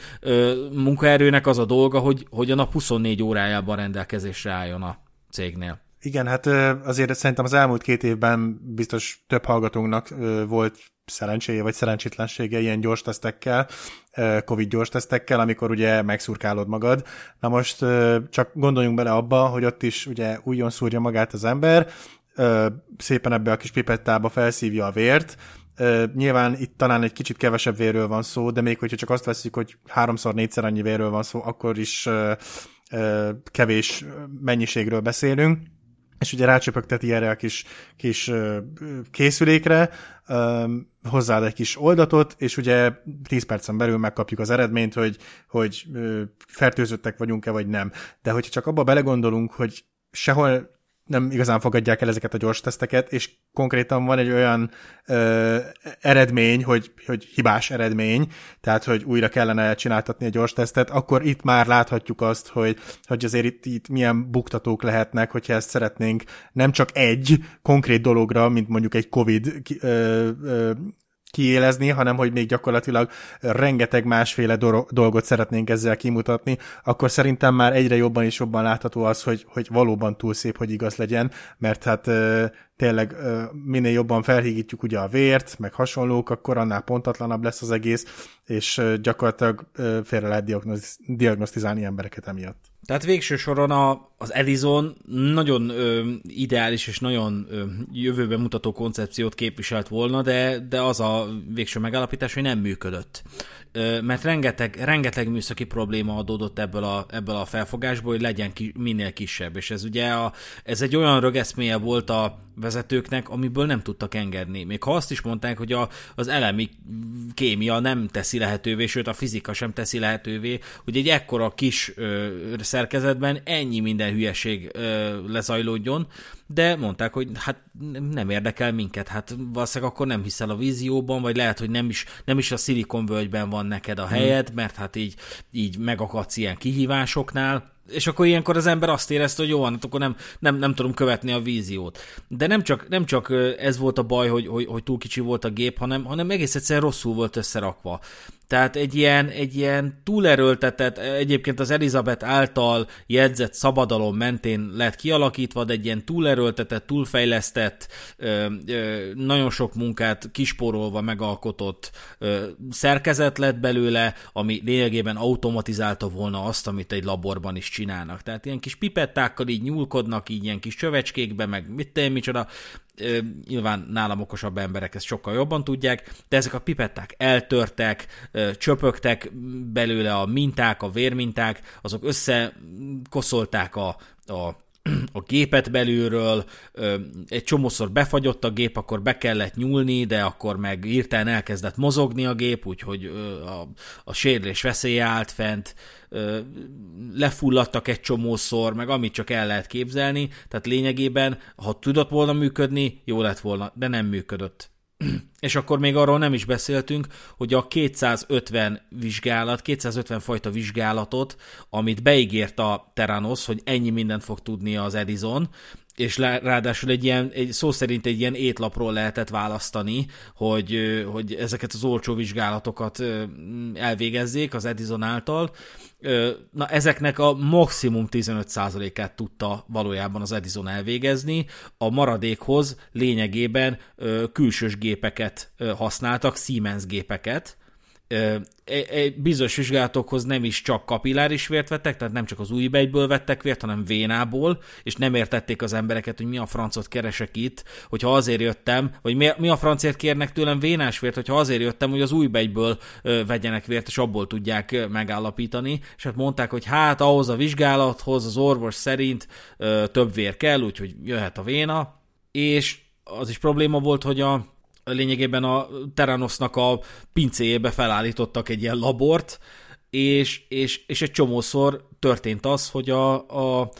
munkaerőnek az a dolga, hogy, hogy a nap 24 órájában rendelkezésre álljon a cégnél. Igen, hát azért szerintem az elmúlt két évben biztos több hallgatónknak volt szerencséje vagy szerencsétlensége ilyen gyors tesztekkel, Covid gyors tesztekkel, amikor ugye megszurkálod magad. Na most csak gondoljunk bele abba, hogy ott is ugye újon szúrja magát az ember, szépen ebbe a kis pipettába felszívja a vért, nyilván itt talán egy kicsit kevesebb vérről van szó, de még hogyha csak azt veszik, hogy háromszor, négyszer annyi vérről van szó, akkor is kevés mennyiségről beszélünk, és ugye rácsöpögteti erre a kis, kis készülékre, hozzáad egy kis oldatot, és ugye 10 percen belül megkapjuk az eredményt, hogy, hogy fertőzöttek vagyunk-e, vagy nem. De hogyha csak abba belegondolunk, hogy sehol nem igazán fogadják el ezeket a gyors teszteket, és konkrétan van egy olyan ö, eredmény, hogy, hogy hibás eredmény, tehát hogy újra kellene csináltatni a gyors tesztet, akkor itt már láthatjuk azt, hogy, hogy azért itt, itt milyen buktatók lehetnek, hogyha ezt szeretnénk nem csak egy konkrét dologra, mint mondjuk egy COVID ö, ö, kiélezni, hanem hogy még gyakorlatilag rengeteg másféle dolgot szeretnénk ezzel kimutatni, akkor szerintem már egyre jobban és jobban látható az, hogy, hogy valóban túl szép, hogy igaz legyen, mert hát tényleg minél jobban felhígítjuk ugye a vért, meg hasonlók, akkor annál pontatlanabb lesz az egész, és gyakorlatilag félre lehet diagnosztizálni embereket emiatt. Tehát végső soron a, az Edison nagyon ö, ideális és nagyon ö, jövőbe mutató koncepciót képviselt volna, de, de az a végső megállapítás, hogy nem működött mert rengeteg, rengeteg műszaki probléma adódott ebből a, ebből a felfogásból, hogy legyen ki, minél kisebb, és ez ugye a, ez egy olyan rögeszméje volt a vezetőknek, amiből nem tudtak engedni. Még ha azt is mondták, hogy a, az elemi kémia nem teszi lehetővé, sőt a fizika sem teszi lehetővé, hogy egy ekkora kis ö, szerkezetben ennyi minden hülyeség ö, lezajlódjon, de mondták, hogy hát nem érdekel minket, hát valószínűleg akkor nem hiszel a vízióban, vagy lehet, hogy nem is, nem is a szilikonvölgyben van neked a helyed, hmm. mert hát így, így megakadsz ilyen kihívásoknál, és akkor ilyenkor az ember azt érezte, hogy jó, hát akkor nem, nem, nem tudom követni a víziót. De nem csak, nem csak ez volt a baj, hogy, hogy, hogy túl kicsi volt a gép, hanem, hanem egész egyszerűen rosszul volt összerakva. Tehát egy ilyen, egy ilyen túlerőltetett, egyébként az Elizabeth által jegyzett szabadalom mentén lett kialakítva, de egy ilyen túlerőltetett, túlfejlesztett, nagyon sok munkát kisporolva megalkotott szerkezet lett belőle, ami lényegében automatizálta volna azt, amit egy laborban is csinálnak. Tehát ilyen kis pipettákkal így nyúlkodnak, így ilyen kis csövecskékbe, meg mit te, micsoda, nyilván nálam okosabb emberek ezt sokkal jobban tudják, de ezek a pipetták eltörtek, csöpögtek belőle a minták, a vérminták, azok összekoszolták a, a a gépet belülről, egy csomószor befagyott a gép, akkor be kellett nyúlni, de akkor meg hirtelen elkezdett mozogni a gép, úgyhogy a, a sérülés veszélye állt fent, lefulladtak egy csomószor, meg amit csak el lehet képzelni, tehát lényegében, ha tudott volna működni, jó lett volna, de nem működött. és akkor még arról nem is beszéltünk, hogy a 250 vizsgálat, 250 fajta vizsgálatot, amit beígért a Teranos, hogy ennyi mindent fog tudni az Edison, és ráadásul egy ilyen, egy, szó szerint egy ilyen étlapról lehetett választani, hogy, hogy ezeket az olcsó vizsgálatokat elvégezzék az Edison által. Na, ezeknek a maximum 15%-át tudta valójában az Edison elvégezni, a maradékhoz lényegében külsős gépeket használtak, Siemens gépeket, bizonyos vizsgálatokhoz nem is csak kapilláris vért vettek, tehát nem csak az új begyből vettek vért, hanem vénából, és nem értették az embereket, hogy mi a francot keresek itt, hogyha azért jöttem, vagy mi, a francért kérnek tőlem vénás vért, hogyha azért jöttem, hogy az új begyből vegyenek vért, és abból tudják megállapítani, és hát mondták, hogy hát ahhoz a vizsgálathoz az orvos szerint több vér kell, úgyhogy jöhet a véna, és az is probléma volt, hogy a lényegében a Teranosnak a pincéjébe felállítottak egy ilyen labort, és, és, és egy csomószor történt az, hogy a, a,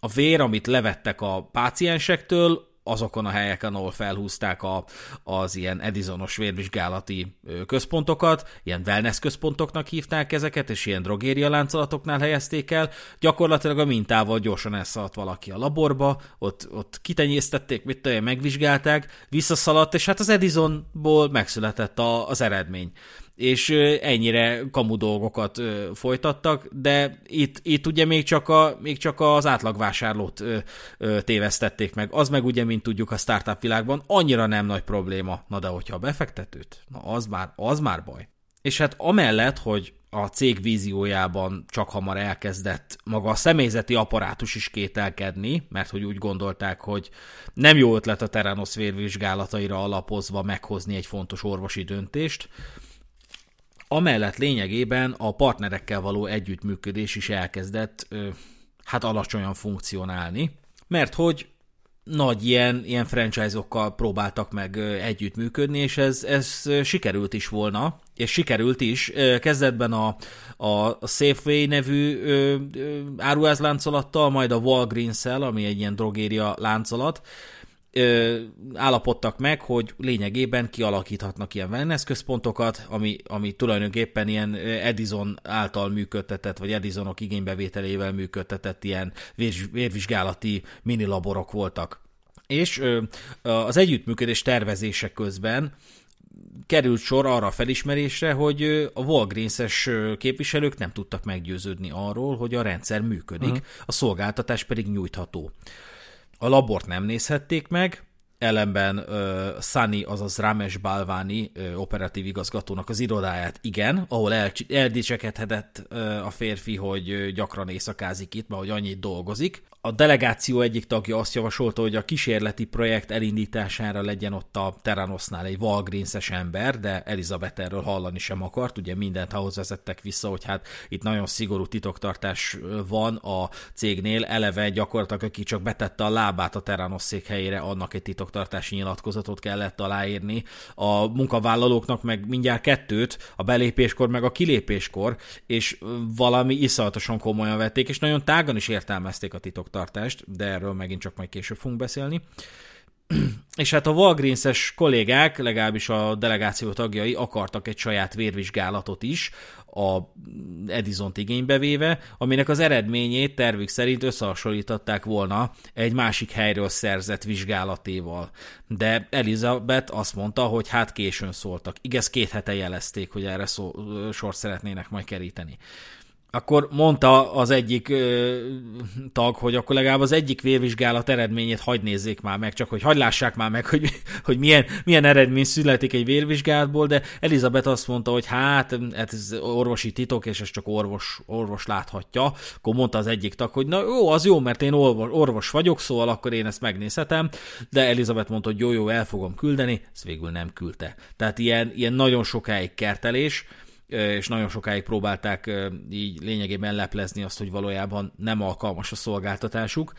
a vér, amit levettek a páciensektől, azokon a helyeken, ahol felhúzták a, az ilyen Edisonos vérvizsgálati központokat, ilyen wellness központoknak hívták ezeket, és ilyen drogéria láncolatoknál helyezték el. Gyakorlatilag a mintával gyorsan elszaladt valaki a laborba, ott, ott kitenyésztették, mit tudom, megvizsgálták, visszaszaladt, és hát az Edisonból megszületett a, az eredmény és ennyire kamu dolgokat folytattak, de itt, itt ugye még csak, a, még csak az átlagvásárlót tévesztették meg. Az meg ugye, mint tudjuk a startup világban, annyira nem nagy probléma. Na de hogyha a befektetőt, na az már, az már baj. És hát amellett, hogy a cég víziójában csak hamar elkezdett maga a személyzeti apparátus is kételkedni, mert hogy úgy gondolták, hogy nem jó ötlet a Teranos vérvizsgálataira alapozva meghozni egy fontos orvosi döntést, Amellett lényegében a partnerekkel való együttműködés is elkezdett hát alacsonyan funkcionálni, mert hogy nagy ilyen, ilyen franchise-okkal próbáltak meg együttműködni, és ez, ez sikerült is volna, és sikerült is. Kezdetben a, a Safeway nevű áruházláncolattal, majd a Walgreens-el, ami egy ilyen drogéria láncolat, ö, állapodtak meg, hogy lényegében kialakíthatnak ilyen wellness központokat, ami, ami tulajdonképpen ilyen Edison által működtetett, vagy Edisonok igénybevételével működtetett ilyen vér, vérvizsgálati minilaborok voltak. És ö, az együttműködés tervezése közben került sor arra a felismerésre, hogy a Walgreens-es képviselők nem tudtak meggyőződni arról, hogy a rendszer működik, uh-huh. a szolgáltatás pedig nyújtható. A labort nem nézhették meg, ellenben uh, Sunny, azaz Ramesh Balvani uh, operatív igazgatónak az irodáját igen, ahol el, eldicsekedhetett uh, a férfi, hogy uh, gyakran éjszakázik itt, mert hogy annyit dolgozik. A delegáció egyik tagja azt javasolta, hogy a kísérleti projekt elindítására legyen ott a Teranosnál egy Walgreens-es ember, de Elizabeth erről hallani sem akart, ugye mindent ahhoz vezettek vissza, hogy hát itt nagyon szigorú titoktartás van a cégnél, eleve gyakorlatilag aki csak betette a lábát a Teranos székhelyére, annak egy titoktartási nyilatkozatot kellett aláírni. A munkavállalóknak meg mindjárt kettőt, a belépéskor meg a kilépéskor, és valami iszonyatosan komolyan vették, és nagyon tágan is értelmezték a titoktartást de erről megint csak majd később fogunk beszélni. És hát a Walgreens-es kollégák, legalábbis a delegáció tagjai akartak egy saját vérvizsgálatot is, a Edison-t igénybe véve, aminek az eredményét tervük szerint összehasonlították volna egy másik helyről szerzett vizsgálatéval. De Elizabeth azt mondta, hogy hát későn szóltak. Igaz, két hete jelezték, hogy erre szó, sor szeretnének majd keríteni akkor mondta az egyik ö, tag, hogy akkor legalább az egyik vérvizsgálat eredményét hagy nézzék már meg, csak hogy hagy már meg, hogy, hogy milyen, milyen eredmény születik egy vérvizsgálatból, de Elizabeth azt mondta, hogy hát, hát ez orvosi titok, és ez csak orvos, orvos láthatja. Akkor mondta az egyik tag, hogy na jó, az jó, mert én orvos, orvos vagyok, szóval akkor én ezt megnézhetem, de Elizabeth mondta, hogy jó, jó, el fogom küldeni, ezt végül nem küldte. Tehát ilyen, ilyen nagyon sokáig kertelés, és nagyon sokáig próbálták így lényegében leplezni azt, hogy valójában nem alkalmas a szolgáltatásuk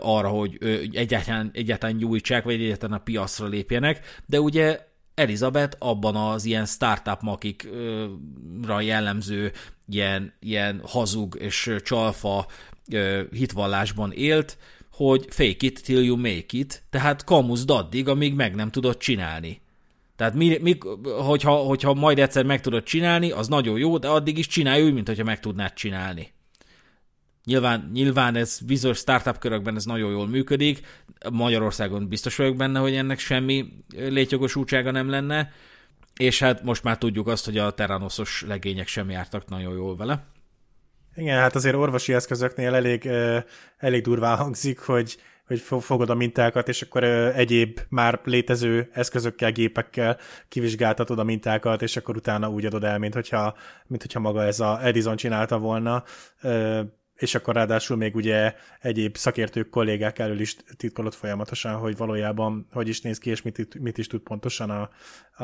arra, hogy egyáltalán, egyáltalán nyújtsák, vagy egyáltalán a piacra lépjenek, de ugye Elizabeth abban az ilyen startup makikra jellemző ilyen, ilyen hazug és csalfa hitvallásban élt, hogy fake it till you make it, tehát kamuzd addig, amíg meg nem tudod csinálni. Tehát mi, mi, hogyha, hogyha majd egyszer meg tudod csinálni, az nagyon jó, de addig is csinálj úgy, mint hogyha meg tudnád csinálni. Nyilván, nyilván ez bizonyos startup körökben ez nagyon jól működik, Magyarországon biztos vagyok benne, hogy ennek semmi létjogosultsága nem lenne, és hát most már tudjuk azt, hogy a Terranoszos legények sem jártak nagyon jól vele. Igen, hát azért orvosi eszközöknél elég, elég durván hangzik, hogy, hogy fogod a mintákat, és akkor egyéb már létező eszközökkel, gépekkel kivizsgáltatod a mintákat, és akkor utána úgy adod el, mint hogyha, mint hogyha maga ez a Edison csinálta volna és akkor ráadásul még ugye egyéb szakértők, kollégák elől is titkolott folyamatosan, hogy valójában hogy is néz ki, és mit, mit is tud pontosan a,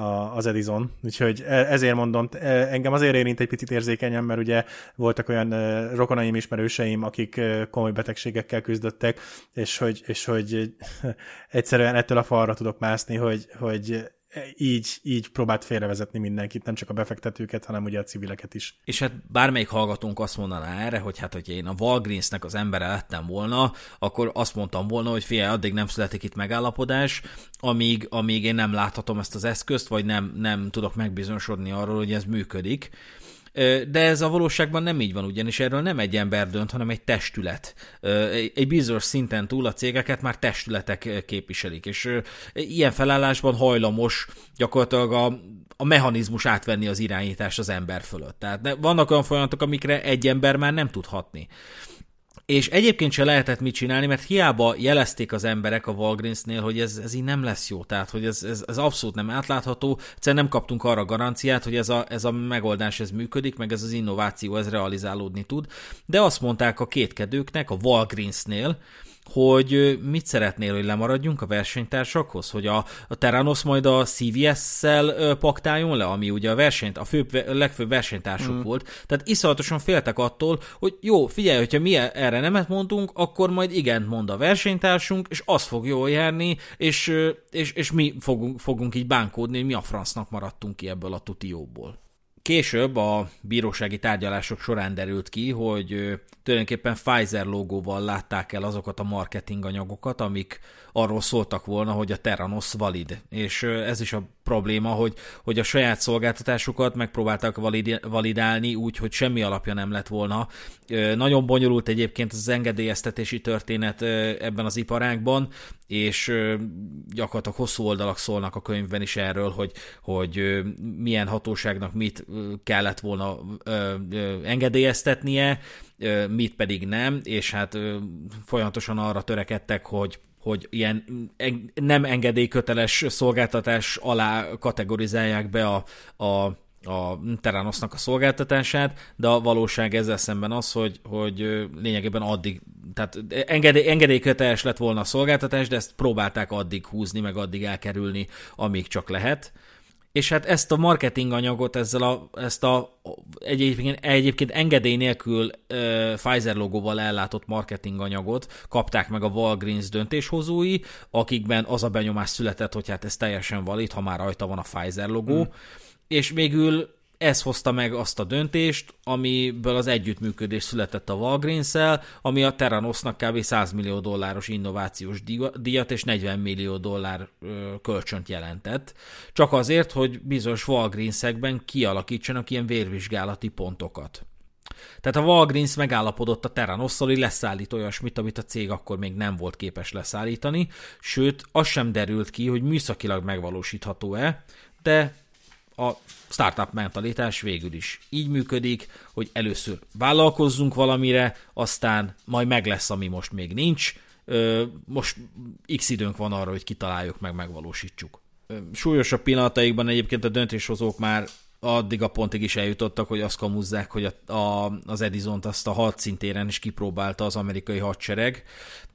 a, az Edison. Úgyhogy e, ezért mondom, e, engem azért érint egy picit érzékenyen, mert ugye voltak olyan e, rokonaim, ismerőseim, akik komoly betegségekkel küzdöttek, és hogy, és hogy egyszerűen ettől a falra tudok mászni, hogy, hogy így, így próbált félrevezetni mindenkit, nem csak a befektetőket, hanem ugye a civileket is. És hát bármelyik hallgatónk azt mondaná erre, hogy hát, hogyha én a Walgreensnek az embere lettem volna, akkor azt mondtam volna, hogy figyelj, addig nem születik itt megállapodás, amíg, amíg én nem láthatom ezt az eszközt, vagy nem, nem tudok megbizonyosodni arról, hogy ez működik. De ez a valóságban nem így van, ugyanis erről nem egy ember dönt, hanem egy testület. Egy bizonyos szinten túl a cégeket már testületek képviselik, és ilyen felállásban hajlamos gyakorlatilag a, a mechanizmus átvenni az irányítást az ember fölött. Tehát vannak olyan folyamatok, amikre egy ember már nem tudhatni. És egyébként se lehetett mit csinálni, mert hiába jelezték az emberek a Walgreensnél, hogy ez, ez így nem lesz jó, tehát hogy ez, ez, ez abszolút nem átlátható, egyszerűen nem kaptunk arra garanciát, hogy ez a, ez a megoldás ez működik, meg ez az innováció ez realizálódni tud, de azt mondták a kétkedőknek a Walgreensnél, hogy mit szeretnél, hogy lemaradjunk a versenytársakhoz, hogy a, a Terranos majd a CVS-szel paktáljon le, ami ugye a versenyt, a a legfőbb versenytársuk mm. volt. Tehát iszonyatosan féltek attól, hogy jó, figyelj, hogyha mi erre nemet mondunk, akkor majd igent mond a versenytársunk, és az fog jól járni, és, és, és mi fogunk, fogunk így bánkódni, hogy mi a francnak maradtunk ki ebből a tutióból. Később a bírósági tárgyalások során derült ki, hogy tulajdonképpen Pfizer logóval látták el azokat a marketing anyagokat, amik arról szóltak volna, hogy a Terranos valid. És ez is a probléma, hogy, hogy a saját szolgáltatásukat megpróbáltak valid, validálni úgy, hogy semmi alapja nem lett volna. Nagyon bonyolult egyébként az engedélyeztetési történet ebben az iparágban, és gyakorlatilag hosszú oldalak szólnak a könyvben is erről, hogy, hogy milyen hatóságnak mit kellett volna engedélyeztetnie, mit pedig nem, és hát folyamatosan arra törekedtek, hogy hogy ilyen nem engedélyköteles szolgáltatás alá kategorizálják be a, a, a Terranosnak a szolgáltatását, de a valóság ezzel szemben az, hogy, hogy lényegében addig, tehát engedély, engedélyköteles lett volna a szolgáltatás, de ezt próbálták addig húzni, meg addig elkerülni, amíg csak lehet és hát ezt a marketing anyagot, ezzel a, ezt a egyébként, egyébként engedély nélkül uh, Pfizer logóval ellátott marketing anyagot kapták meg a Walgreens döntéshozói, akikben az a benyomás született, hogy hát ez teljesen valid, ha már rajta van a Pfizer logó, mm. és végül ez hozta meg azt a döntést, amiből az együttműködés született a walgreens ami a Terranosnak kb. 100 millió dolláros innovációs díjat és 40 millió dollár kölcsönt jelentett. Csak azért, hogy bizonyos Walgreens-ekben kialakítsanak ilyen vérvizsgálati pontokat. Tehát a Walgreens megállapodott a Terranosszal, hogy leszállít olyasmit, amit a cég akkor még nem volt képes leszállítani, sőt, az sem derült ki, hogy műszakilag megvalósítható-e, de a startup mentalitás végül is így működik, hogy először vállalkozzunk valamire, aztán majd meg lesz, ami most még nincs, most x időnk van arra, hogy kitaláljuk meg, megvalósítsuk. Súlyosabb pillanataikban egyébként a döntéshozók már addig a pontig is eljutottak, hogy azt kamuzzák, hogy a, a, az Edison-t azt a hadszintéren is kipróbálta az amerikai hadsereg.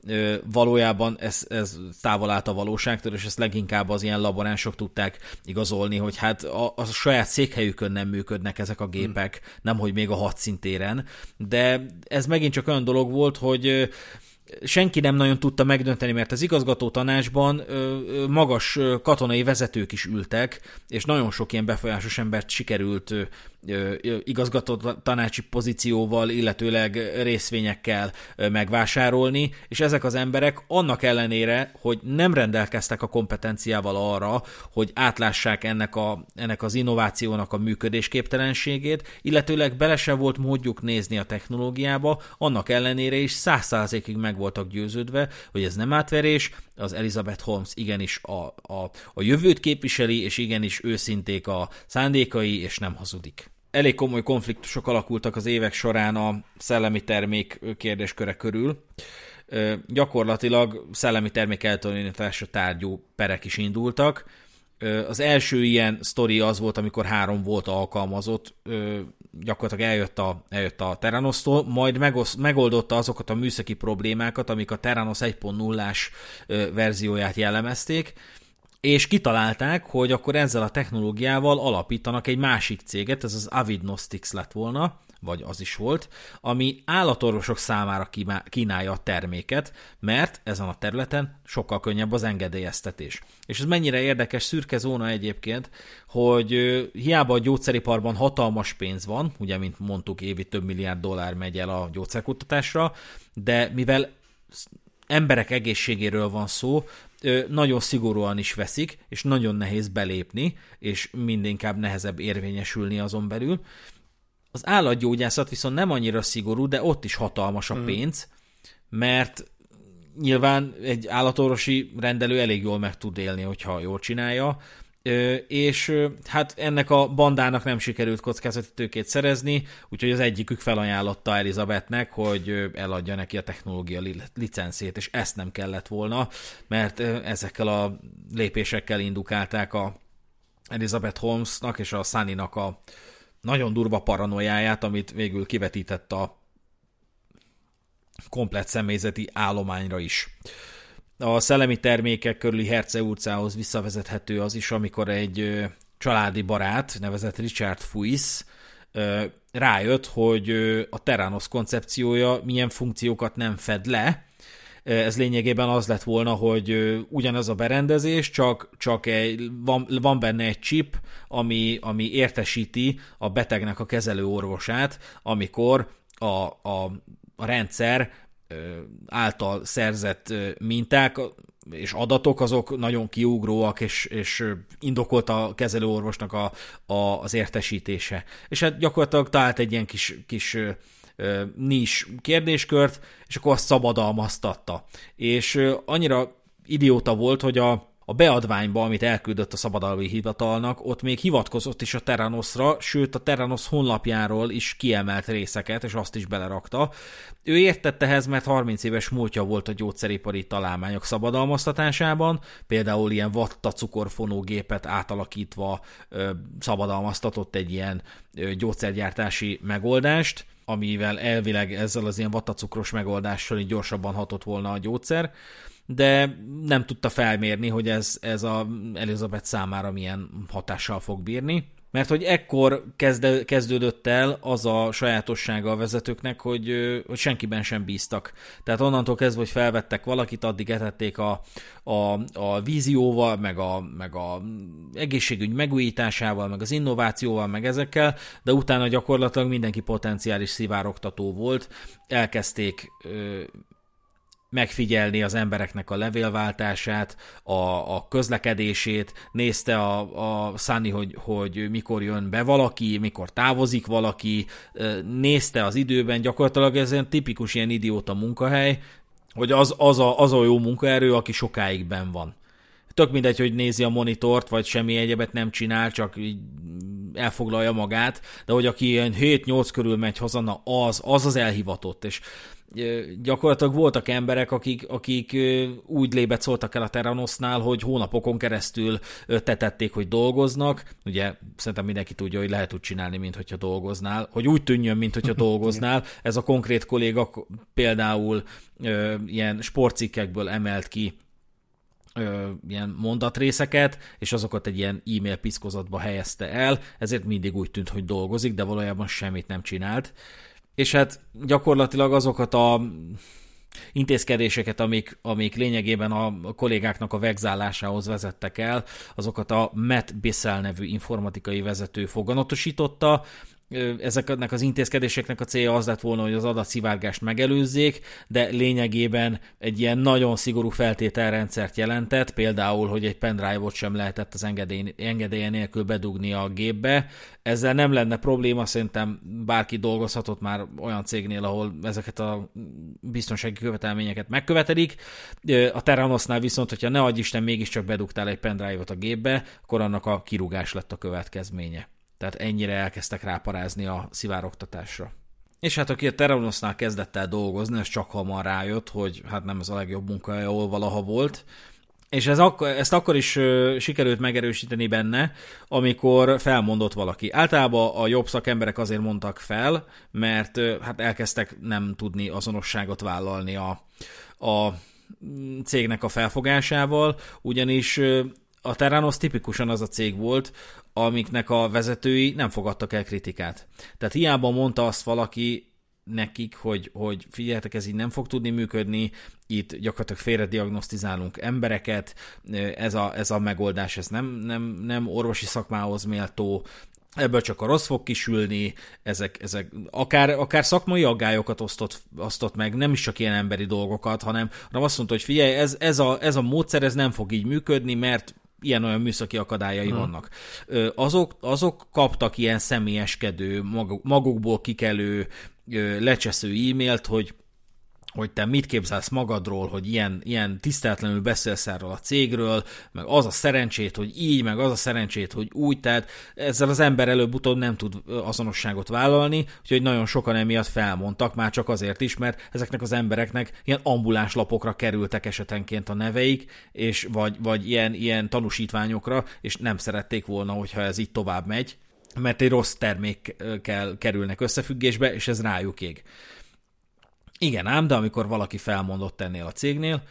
Ö, valójában ez, ez távol állt a valóságtól, és ezt leginkább az ilyen laboránsok tudták igazolni, hogy hát a, a saját székhelyükön nem működnek ezek a gépek, hmm. nem hogy még a hadszintéren. De ez megint csak olyan dolog volt, hogy senki nem nagyon tudta megdönteni, mert az igazgató tanácsban magas katonai vezetők is ültek, és nagyon sok ilyen befolyásos embert sikerült igazgató tanácsi pozícióval, illetőleg részvényekkel megvásárolni, és ezek az emberek annak ellenére, hogy nem rendelkeztek a kompetenciával arra, hogy átlássák ennek, a, ennek az innovációnak a működésképtelenségét, illetőleg bele se volt módjuk nézni a technológiába, annak ellenére is száz százalékig meg voltak győződve, hogy ez nem átverés, az Elizabeth Holmes igenis a, a, a jövőt képviseli, és igenis őszinték a szándékai, és nem hazudik elég komoly konfliktusok alakultak az évek során a szellemi termék kérdésköre körül. Gyakorlatilag szellemi termék eltulajdonításra tárgyú perek is indultak. Az első ilyen sztori az volt, amikor három volt alkalmazott, gyakorlatilag eljött a, eljött a Terranosztól, majd megosz, megoldotta azokat a műszaki problémákat, amik a Terranos 1.0-ás verzióját jellemezték, és kitalálták, hogy akkor ezzel a technológiával alapítanak egy másik céget, ez az Avidnostics lett volna, vagy az is volt, ami állatorvosok számára kínálja a terméket, mert ezen a területen sokkal könnyebb az engedélyeztetés. És ez mennyire érdekes szürke zóna egyébként, hogy hiába a gyógyszeriparban hatalmas pénz van, ugye, mint mondtuk, évi több milliárd dollár megy el a gyógyszerkutatásra, de mivel emberek egészségéről van szó, nagyon szigorúan is veszik, és nagyon nehéz belépni, és mindinkább nehezebb érvényesülni azon belül. Az állatgyógyászat viszont nem annyira szigorú, de ott is hatalmas a hmm. pénz, mert nyilván egy állatorvosi rendelő elég jól meg tud élni, hogyha jól csinálja, és hát ennek a bandának nem sikerült kockázati tőkét szerezni, úgyhogy az egyikük felajánlotta Elizabethnek, hogy eladja neki a technológia licenszét, és ezt nem kellett volna, mert ezekkel a lépésekkel indukálták a Elizabeth Holmesnak és a Sunny-nak a nagyon durva paranoiáját, amit végül kivetített a komplet személyzeti állományra is a szellemi termékek körüli Herce utcához visszavezethető az is, amikor egy családi barát, nevezett Richard Fuis, rájött, hogy a Terranos koncepciója milyen funkciókat nem fed le, ez lényegében az lett volna, hogy ugyanaz a berendezés, csak, csak egy, van, van benne egy chip, ami, ami értesíti a betegnek a kezelő orvosát, amikor a, a, a rendszer által szerzett minták és adatok azok nagyon kiugróak, és, és indokolt a kezelőorvosnak a, a, az értesítése. És hát gyakorlatilag talált egy ilyen kis, kis nis kérdéskört, és akkor azt szabadalmaztatta. És annyira idióta volt, hogy a a beadványba, amit elküldött a szabadalmi hivatalnak, ott még hivatkozott is a Terranosra, sőt a Terranos honlapjáról is kiemelt részeket, és azt is belerakta. Ő értette ehhez, mert 30 éves múltja volt a gyógyszeripari találmányok szabadalmaztatásában, például ilyen vatta cukorfonógépet átalakítva ö, szabadalmaztatott egy ilyen ö, gyógyszergyártási megoldást, amivel elvileg ezzel az ilyen vattacukros megoldással így gyorsabban hatott volna a gyógyszer de nem tudta felmérni, hogy ez, ez a Elizabeth számára milyen hatással fog bírni. Mert hogy ekkor kezde, kezdődött el az a sajátossága a vezetőknek, hogy, hogy senkiben sem bíztak. Tehát onnantól kezdve, hogy felvettek valakit, addig etették a, a, a vízióval, meg a, meg a egészségügy megújításával, meg az innovációval, meg ezekkel, de utána gyakorlatilag mindenki potenciális szivárogtató volt. Elkezdték megfigyelni az embereknek a levélváltását, a, a közlekedését, nézte a, a Sunny, hogy, hogy mikor jön be valaki, mikor távozik valaki, nézte az időben, gyakorlatilag ez egy tipikus ilyen idióta munkahely, hogy az, az, a, az a jó munkaerő, aki sokáig ben van. Tök mindegy, hogy nézi a monitort, vagy semmi egyebet nem csinál, csak így elfoglalja magát, de hogy aki ilyen 7-8 körül megy haza, na az, az az elhivatott, és gyakorlatilag voltak emberek, akik, akik úgy lébet szóltak el a Terranosnál, hogy hónapokon keresztül tetették, hogy dolgoznak. Ugye szerintem mindenki tudja, hogy lehet úgy csinálni, mint hogyha dolgoznál, hogy úgy tűnjön, mint hogyha dolgoznál. Ez a konkrét kolléga például ilyen sportcikkekből emelt ki ö, ilyen mondatrészeket, és azokat egy ilyen e-mail piszkozatba helyezte el, ezért mindig úgy tűnt, hogy dolgozik, de valójában semmit nem csinált és hát gyakorlatilag azokat a intézkedéseket, amik, amik lényegében a kollégáknak a vegzálásához vezettek el, azokat a Matt Bissell nevű informatikai vezető foganatosította, ezeknek az intézkedéseknek a célja az lett volna, hogy az adatszivárgást megelőzzék, de lényegében egy ilyen nagyon szigorú feltételrendszert jelentett, például, hogy egy pendrive-ot sem lehetett az engedély, engedélye nélkül bedugni a gépbe. Ezzel nem lenne probléma, szerintem bárki dolgozhatott már olyan cégnél, ahol ezeket a biztonsági követelményeket megkövetelik. A Terranosnál viszont, hogyha ne adj Isten, mégiscsak bedugtál egy pendrive-ot a gépbe, akkor annak a kirúgás lett a következménye. Tehát ennyire elkezdtek ráparázni a szivároktatásra. És hát aki a Terranosnál kezdett el dolgozni, ez csak hamar rájött, hogy hát nem ez a legjobb munka, ahol valaha volt, és ez ak- ezt akkor is uh, sikerült megerősíteni benne, amikor felmondott valaki. Általában a jobb szakemberek azért mondtak fel, mert uh, hát elkezdtek nem tudni azonosságot vállalni a, a cégnek a felfogásával, ugyanis a Terranos tipikusan az a cég volt, amiknek a vezetői nem fogadtak el kritikát. Tehát hiába mondta azt valaki nekik, hogy, hogy figyeljetek, ez így nem fog tudni működni, itt gyakorlatilag félre diagnosztizálunk embereket, ez a, ez a megoldás, ez nem, nem, nem orvosi szakmához méltó, ebből csak a rossz fog kisülni, ezek, ezek akár, akár szakmai aggályokat osztott, osztott meg, nem is csak ilyen emberi dolgokat, hanem, hanem azt mondta, hogy figyelj, ez, ez, a, ez a módszer, ez nem fog így működni, mert ilyen-olyan műszaki akadályai hmm. vannak. Azok, azok kaptak ilyen személyeskedő, magukból kikelő, lecsesző e-mailt, hogy hogy te mit képzelsz magadról, hogy ilyen, ilyen tiszteletlenül beszélsz erről a cégről, meg az a szerencsét, hogy így, meg az a szerencsét, hogy úgy, tehát ezzel az ember előbb-utóbb nem tud azonosságot vállalni, úgyhogy nagyon sokan emiatt felmondtak, már csak azért is, mert ezeknek az embereknek ilyen ambuláns lapokra kerültek esetenként a neveik, és vagy, vagy ilyen, ilyen tanúsítványokra, és nem szerették volna, hogyha ez így tovább megy, mert egy rossz termékkel kerülnek összefüggésbe, és ez rájuk ég. Igen ám, de amikor valaki felmondott ennél a cégnél,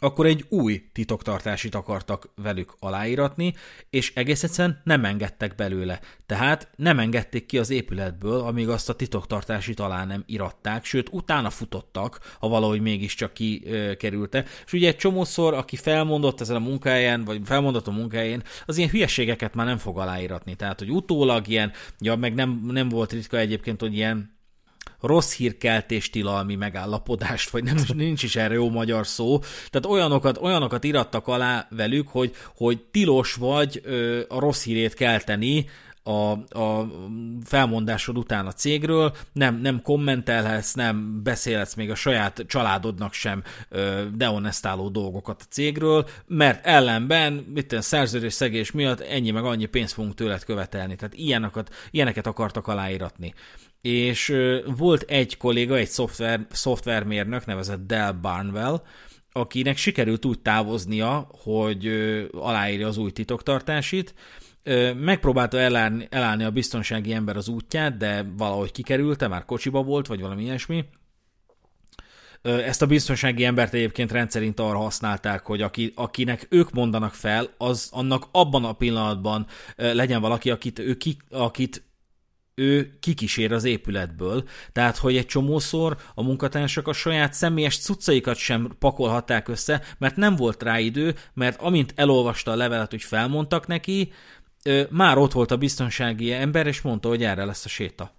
akkor egy új titoktartásit akartak velük aláíratni, és egész egyszerűen nem engedtek belőle. Tehát nem engedték ki az épületből, amíg azt a titoktartásit alá nem iratták, sőt, utána futottak, ha valahogy mégiscsak kikerülte. És ugye egy csomószor, aki felmondott ezen a munkáján, vagy felmondott a munkáján, az ilyen hülyeségeket már nem fog aláíratni. Tehát, hogy utólag ilyen, ja, meg nem, nem volt ritka egyébként, hogy ilyen rossz hírkeltés tilalmi megállapodást, vagy nem, nincs is erre jó magyar szó. Tehát olyanokat, olyanokat irattak alá velük, hogy, hogy tilos vagy ö, a rossz hírét kelteni, a, a felmondásod után a cégről, nem, nem kommentelhetsz, nem beszélhetsz még a saját családodnak sem ö, deonestáló dolgokat a cégről, mert ellenben, mit szerződés szegés miatt ennyi meg annyi pénzt fogunk tőled követelni. Tehát ilyeneket, ilyeneket akartak aláíratni és volt egy kolléga, egy szoftver, szoftvermérnök, nevezett Del Barnwell, akinek sikerült úgy távoznia, hogy aláírja az új titoktartásit, megpróbálta elállni, elállni a biztonsági ember az útját, de valahogy kikerülte, már kocsiba volt, vagy valami ilyesmi. Ezt a biztonsági embert egyébként rendszerint arra használták, hogy aki, akinek ők mondanak fel, az annak abban a pillanatban legyen valaki, akit, ő ki, akit ő kikísér az épületből, tehát hogy egy csomószor a munkatársak a saját személyes cuccaikat sem pakolhatták össze, mert nem volt rá idő, mert amint elolvasta a levelet, hogy felmondtak neki, már ott volt a biztonsági ember, és mondta, hogy erre lesz a séta.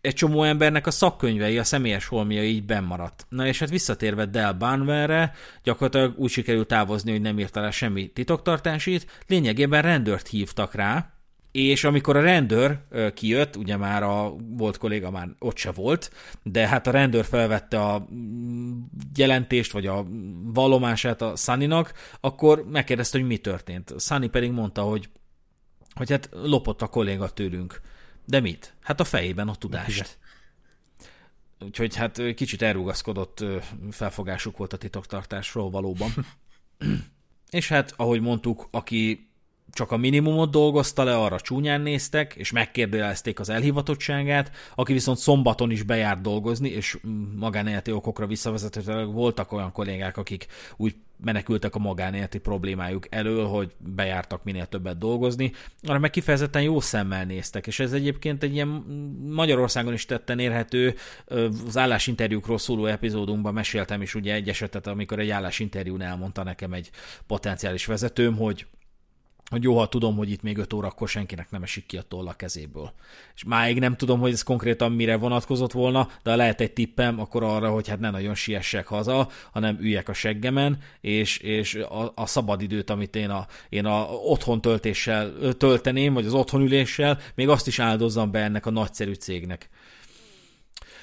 Egy csomó embernek a szakkönyvei, a személyes holmia így bennmaradt. Na és hát visszatérve Del Banverre, gyakorlatilag úgy sikerült távozni, hogy nem írta le semmi titoktartásit, lényegében rendőrt hívtak rá, és amikor a rendőr kijött, ugye már a volt kolléga már ott se volt, de hát a rendőr felvette a mm, jelentést, vagy a vallomását a Sunnynak, akkor megkérdezte, hogy mi történt. Sunny pedig mondta, hogy, hogy hát lopott a kolléga tőlünk. De mit? Hát a fejében a tudást. Úgyhogy hát kicsit elrugaszkodott felfogásuk volt a titoktartásról valóban. és hát, ahogy mondtuk, aki csak a minimumot dolgozta le, arra csúnyán néztek, és megkérdezték az elhivatottságát, aki viszont szombaton is bejárt dolgozni, és magánéleti okokra visszavezethetőleg voltak olyan kollégák, akik úgy menekültek a magánéleti problémájuk elől, hogy bejártak minél többet dolgozni, hanem meg kifejezetten jó szemmel néztek, és ez egyébként egy ilyen Magyarországon is tetten érhető, az állásinterjúkról szóló epizódunkban meséltem is ugye egy esetet, amikor egy állásinterjún elmondta nekem egy potenciális vezetőm, hogy hogy jó, ha tudom, hogy itt még 5 órakor senkinek nem esik ki a toll a kezéből. És máig nem tudom, hogy ez konkrétan mire vonatkozott volna, de ha lehet egy tippem, akkor arra, hogy hát ne nagyon siessek haza, hanem üljek a seggemen, és, és a, a szabadidőt, amit én a, én a otthon töltéssel tölteném, vagy az otthonüléssel, még azt is áldozzam be ennek a nagyszerű cégnek.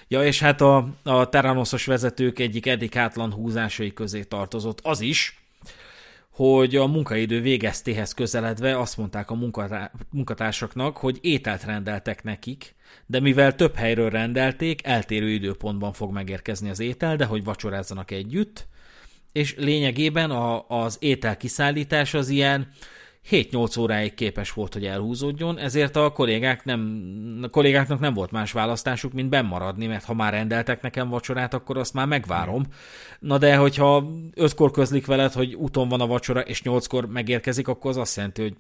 Ja, és hát a, a Terranoszos vezetők egyik eddig átlan húzásai közé tartozott az is, hogy a munkaidő végeztéhez közeledve azt mondták a munkatársaknak, hogy ételt rendeltek nekik, de mivel több helyről rendelték, eltérő időpontban fog megérkezni az étel, de hogy vacsorázzanak együtt, és lényegében a, az étel kiszállítás az ilyen 7-8 óráig képes volt, hogy elhúzódjon, ezért a kollégák nem, a kollégáknak nem volt más választásuk, mint bemaradni, mert ha már rendeltek nekem vacsorát, akkor azt már megvárom. Na de, hogyha ötkor közlik veled, hogy úton van a vacsora, és nyolckor megérkezik, akkor az azt jelenti, hogy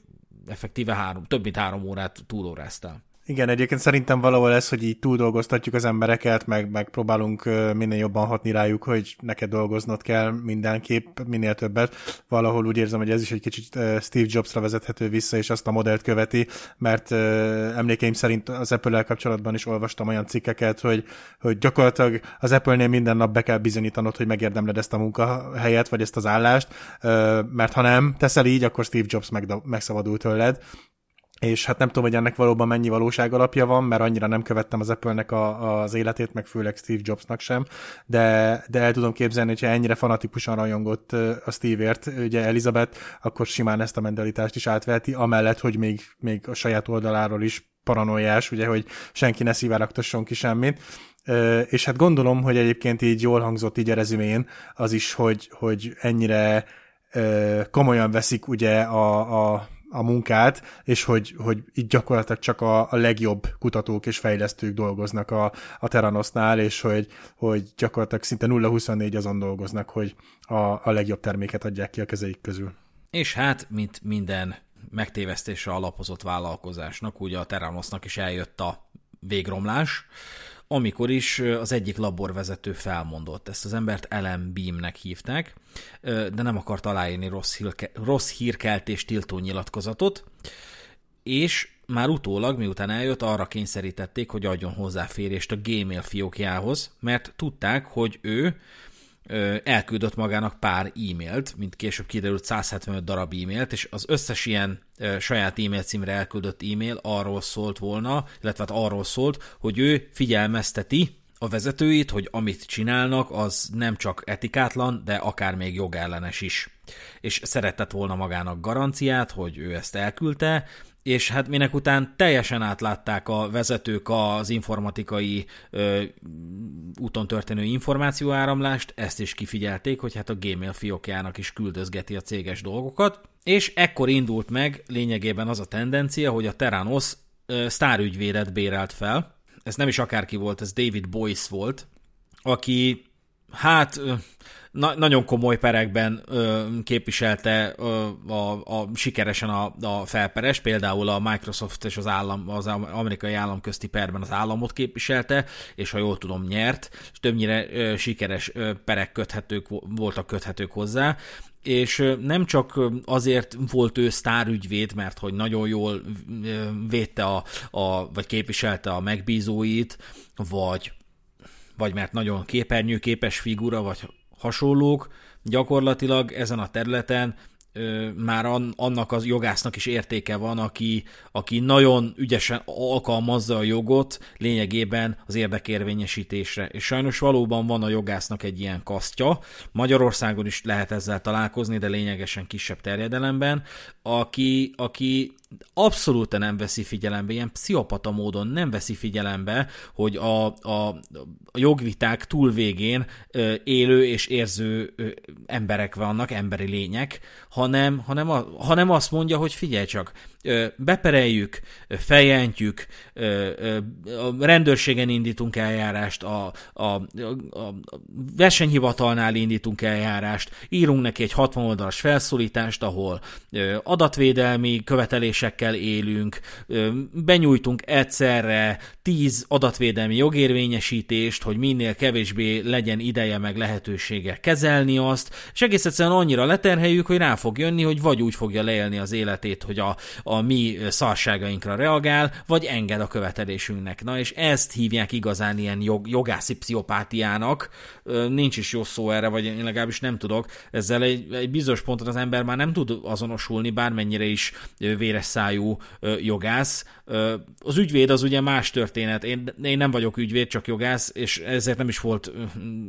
effektíve három, több mint három órát túlóráztál. Igen, egyébként szerintem valahol ez, hogy így túldolgoztatjuk az embereket, meg, meg próbálunk minél jobban hatni rájuk, hogy neked dolgoznod kell mindenképp, minél többet. Valahol úgy érzem, hogy ez is egy kicsit Steve Jobsra vezethető vissza, és azt a modellt követi, mert emlékeim szerint az Apple-el kapcsolatban is olvastam olyan cikkeket, hogy, hogy gyakorlatilag az Apple-nél minden nap be kell bizonyítanod, hogy megérdemled ezt a munkahelyet, vagy ezt az állást, mert ha nem teszel így, akkor Steve Jobs megszabadul tőled, és hát nem tudom, hogy ennek valóban mennyi valóság alapja van, mert annyira nem követtem az Apple-nek a, az életét, meg főleg Steve Jobsnak sem, de, de el tudom képzelni, hogyha ennyire fanatikusan rajongott a Steve-ért, ugye Elizabeth, akkor simán ezt a mentalitást is átveheti, amellett, hogy még, még a saját oldaláról is paranoiás, ugye, hogy senki ne szivárogtasson ki semmit. És hát gondolom, hogy egyébként így jól hangzott így a rezümén az is, hogy, hogy ennyire komolyan veszik ugye a, a a munkát, és hogy, hogy itt gyakorlatilag csak a, a legjobb kutatók és fejlesztők dolgoznak a, a Teranosnál, és hogy, hogy gyakorlatilag szinte 0-24 azon dolgoznak, hogy a, a legjobb terméket adják ki a kezeik közül. És hát, mint minden megtévesztésre alapozott vállalkozásnak, ugye a Teranosnak is eljött a végromlás, amikor is az egyik laborvezető felmondott. Ezt az embert Ellen Beamnek hívták, de nem akart aláírni rossz, hírke, rossz hírkeltés tiltó nyilatkozatot, és már utólag, miután eljött, arra kényszerítették, hogy adjon hozzáférést a Gmail fiókjához, mert tudták, hogy ő elküldött magának pár e-mailt, mint később kiderült 175 darab e-mailt, és az összes ilyen saját e-mail címre elküldött e-mail arról szólt volna, illetve hát arról szólt, hogy ő figyelmezteti a vezetőit, hogy amit csinálnak, az nem csak etikátlan, de akár még jogellenes is. És szeretett volna magának garanciát, hogy ő ezt elküldte, és hát minek után teljesen átlátták a vezetők az informatikai ö, úton történő információáramlást, ezt is kifigyelték, hogy hát a Gmail fiókjának is küldözgeti a céges dolgokat, és ekkor indult meg lényegében az a tendencia, hogy a Teranos ö, sztárügyvédet bérelt fel, ez nem is akárki volt, ez David Boyce volt, aki hát na, nagyon komoly perekben ö, képviselte ö, a, a, sikeresen a, a felperes, például a Microsoft és az állam, az amerikai állam közti perben az államot képviselte, és ha jól tudom, nyert, és többnyire ö, sikeres ö, perek köthetők, voltak köthetők hozzá, és nem csak azért volt ő sztárügyvéd, mert hogy nagyon jól védte a, a, vagy képviselte a megbízóit, vagy, vagy mert nagyon képernyőképes figura, vagy hasonlók, gyakorlatilag ezen a területen már annak az jogásznak is értéke van, aki, aki nagyon ügyesen alkalmazza a jogot lényegében az érdekérvényesítésre. És sajnos valóban van a jogásznak egy ilyen kasztja, Magyarországon is lehet ezzel találkozni, de lényegesen kisebb terjedelemben, aki, aki abszolút nem veszi figyelembe, ilyen pszichopata módon nem veszi figyelembe, hogy a, a, a jogviták túlvégén élő és érző emberek vannak, emberi lények, ha hanem, hanem, a, hanem azt mondja, hogy figyelj csak, bepereljük, feljentjük, a rendőrségen indítunk eljárást, a, a, a, a versenyhivatalnál indítunk eljárást, írunk neki egy 60 oldalas felszólítást, ahol adatvédelmi követelésekkel élünk, benyújtunk egyszerre 10 adatvédelmi jogérvényesítést, hogy minél kevésbé legyen ideje meg lehetősége kezelni azt, és egész egyszerűen annyira leterheljük, hogy rá fog jönni, hogy vagy úgy fogja leélni az életét, hogy a, a mi szarságainkra reagál, vagy enged a követelésünknek. Na és ezt hívják igazán ilyen jog, jogászi pszichopátiának, nincs is jó szó erre, vagy én legalábbis nem tudok. Ezzel egy, egy bizonyos ponton az ember már nem tud azonosulni, bármennyire is véres szájú jogász. Az ügyvéd az ugye más történet. Én, én nem vagyok ügyvéd, csak jogász, és ezért nem is volt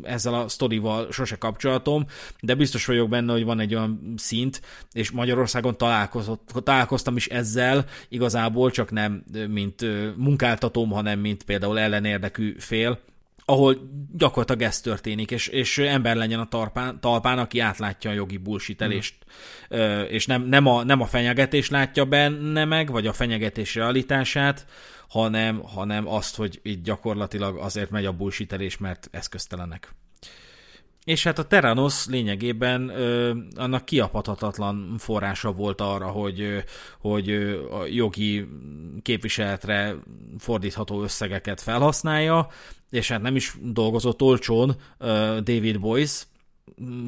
ezzel a sztorival sose kapcsolatom, de biztos vagyok benne, hogy van egy olyan szint, és Magyarországon találkoztam is ezzel, igazából csak nem mint munkáltatóm, hanem mint például ellenérdekű fél, ahol gyakorlatilag ez történik, és, és ember legyen a talpán, talpán, aki átlátja a jogi bullshitelést, mm. és nem, nem, a, nem a fenyegetés látja benne meg, vagy a fenyegetés realitását, hanem, hanem azt, hogy itt gyakorlatilag azért megy a bullshitelés, mert eszköztelenek. És hát a Terranos lényegében ö, annak kiapadhatatlan forrása volt arra, hogy, ö, hogy ö, a jogi képviseletre fordítható összegeket felhasználja, és hát nem is dolgozott olcsón ö, David Boyce,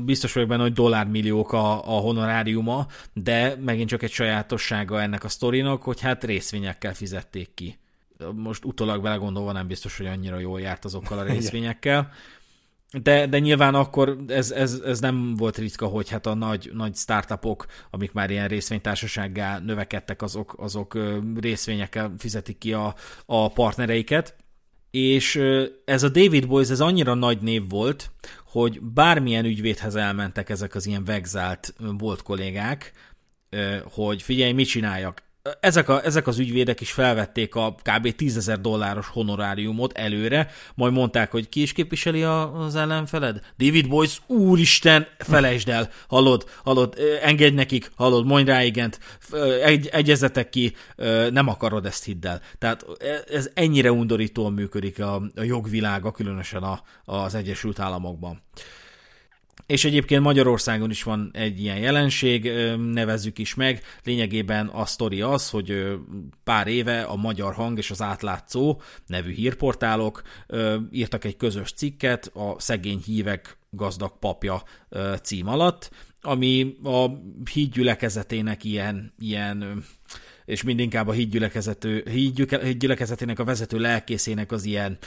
biztos vagyok benne, hogy dollármilliók a, a honoráriuma, de megint csak egy sajátossága ennek a sztorinak, hogy hát részvényekkel fizették ki. Most utólag belegondolva nem biztos, hogy annyira jól járt azokkal a részvényekkel. De, de nyilván akkor ez, ez, ez nem volt ritka, hogy hát a nagy, nagy startupok, amik már ilyen részvénytársasággá növekedtek, azok, azok részvényekkel fizetik ki a, a partnereiket. És ez a David Boys, ez annyira nagy név volt, hogy bármilyen ügyvédhez elmentek ezek az ilyen vegzált volt kollégák, hogy figyelj, mit csináljak? Ezek, a, ezek az ügyvédek is felvették a kb. 10 ezer dolláros honoráriumot előre, majd mondták, hogy ki is képviseli a, az ellenfeled? David Boyce, úristen, felejtsd el, hallod, hallod, engedj nekik, hallod, mondj rá igent, egy, egyezetek ki, nem akarod ezt hidd el. Tehát ez ennyire undorítóan működik a, a jogvilága, különösen a, az Egyesült Államokban. És egyébként Magyarországon is van egy ilyen jelenség, nevezzük is meg. Lényegében a sztori az, hogy pár éve a Magyar Hang és az Átlátszó nevű hírportálok írtak egy közös cikket a szegény hívek gazdag papja cím alatt, ami a hídgyülekezetének ilyen, ilyen és mindinkább a hídgyülekezetének a vezető lelkészének az ilyen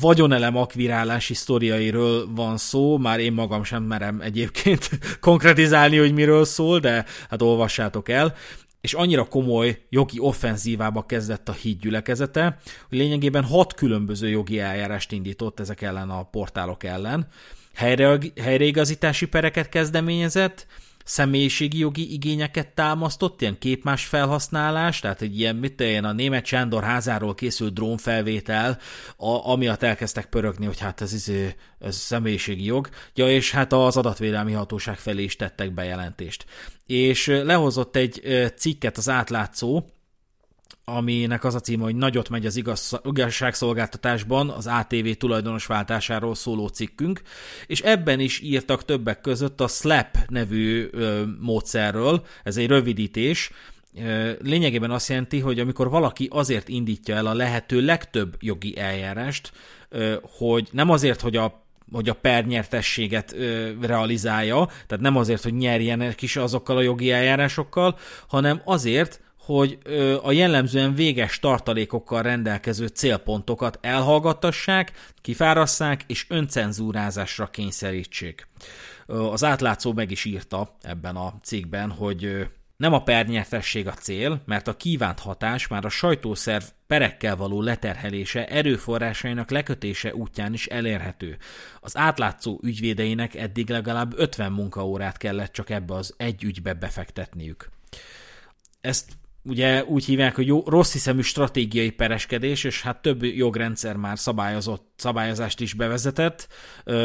vagyonelem akvirálási sztoriairől van szó, már én magam sem merem egyébként konkretizálni, hogy miről szól, de hát olvassátok el, és annyira komoly jogi offenzívába kezdett a hídgyülekezete, hogy lényegében hat különböző jogi eljárást indított ezek ellen a portálok ellen, Helyre, helyreigazítási pereket kezdeményezett, személyiségi jogi igényeket támasztott, ilyen képmás felhasználás, tehát egy ilyen, mit ilyen a német Sándor házáról készült drónfelvétel, a, amiatt elkezdtek pörögni, hogy hát ez, izé, ez személyiségi jog, ja, és hát az adatvédelmi hatóság felé is tettek bejelentést. És lehozott egy cikket az átlátszó, aminek az a címe, hogy nagyot megy az igaz, igazságszolgáltatásban az ATV tulajdonos váltásáról szóló cikkünk, és ebben is írtak többek között a SLAP nevű ö, módszerről, ez egy rövidítés, lényegében azt jelenti, hogy amikor valaki azért indítja el a lehető legtöbb jogi eljárást, hogy nem azért, hogy a hogy a pernyertességet realizálja, tehát nem azért, hogy nyerjenek is azokkal a jogi eljárásokkal, hanem azért, hogy a jellemzően véges tartalékokkal rendelkező célpontokat elhallgattassák, kifárasszák és öncenzúrázásra kényszerítsék. Az átlátszó meg is írta ebben a cikkben, hogy nem a pernyertesség a cél, mert a kívánt hatás már a sajtószerv perekkel való leterhelése erőforrásainak lekötése útján is elérhető. Az átlátszó ügyvédeinek eddig legalább 50 munkaórát kellett csak ebbe az egy ügybe befektetniük. Ezt ugye úgy hívják, hogy jó, rossz hiszemű stratégiai pereskedés, és hát több jogrendszer már szabályozott, szabályozást is bevezetett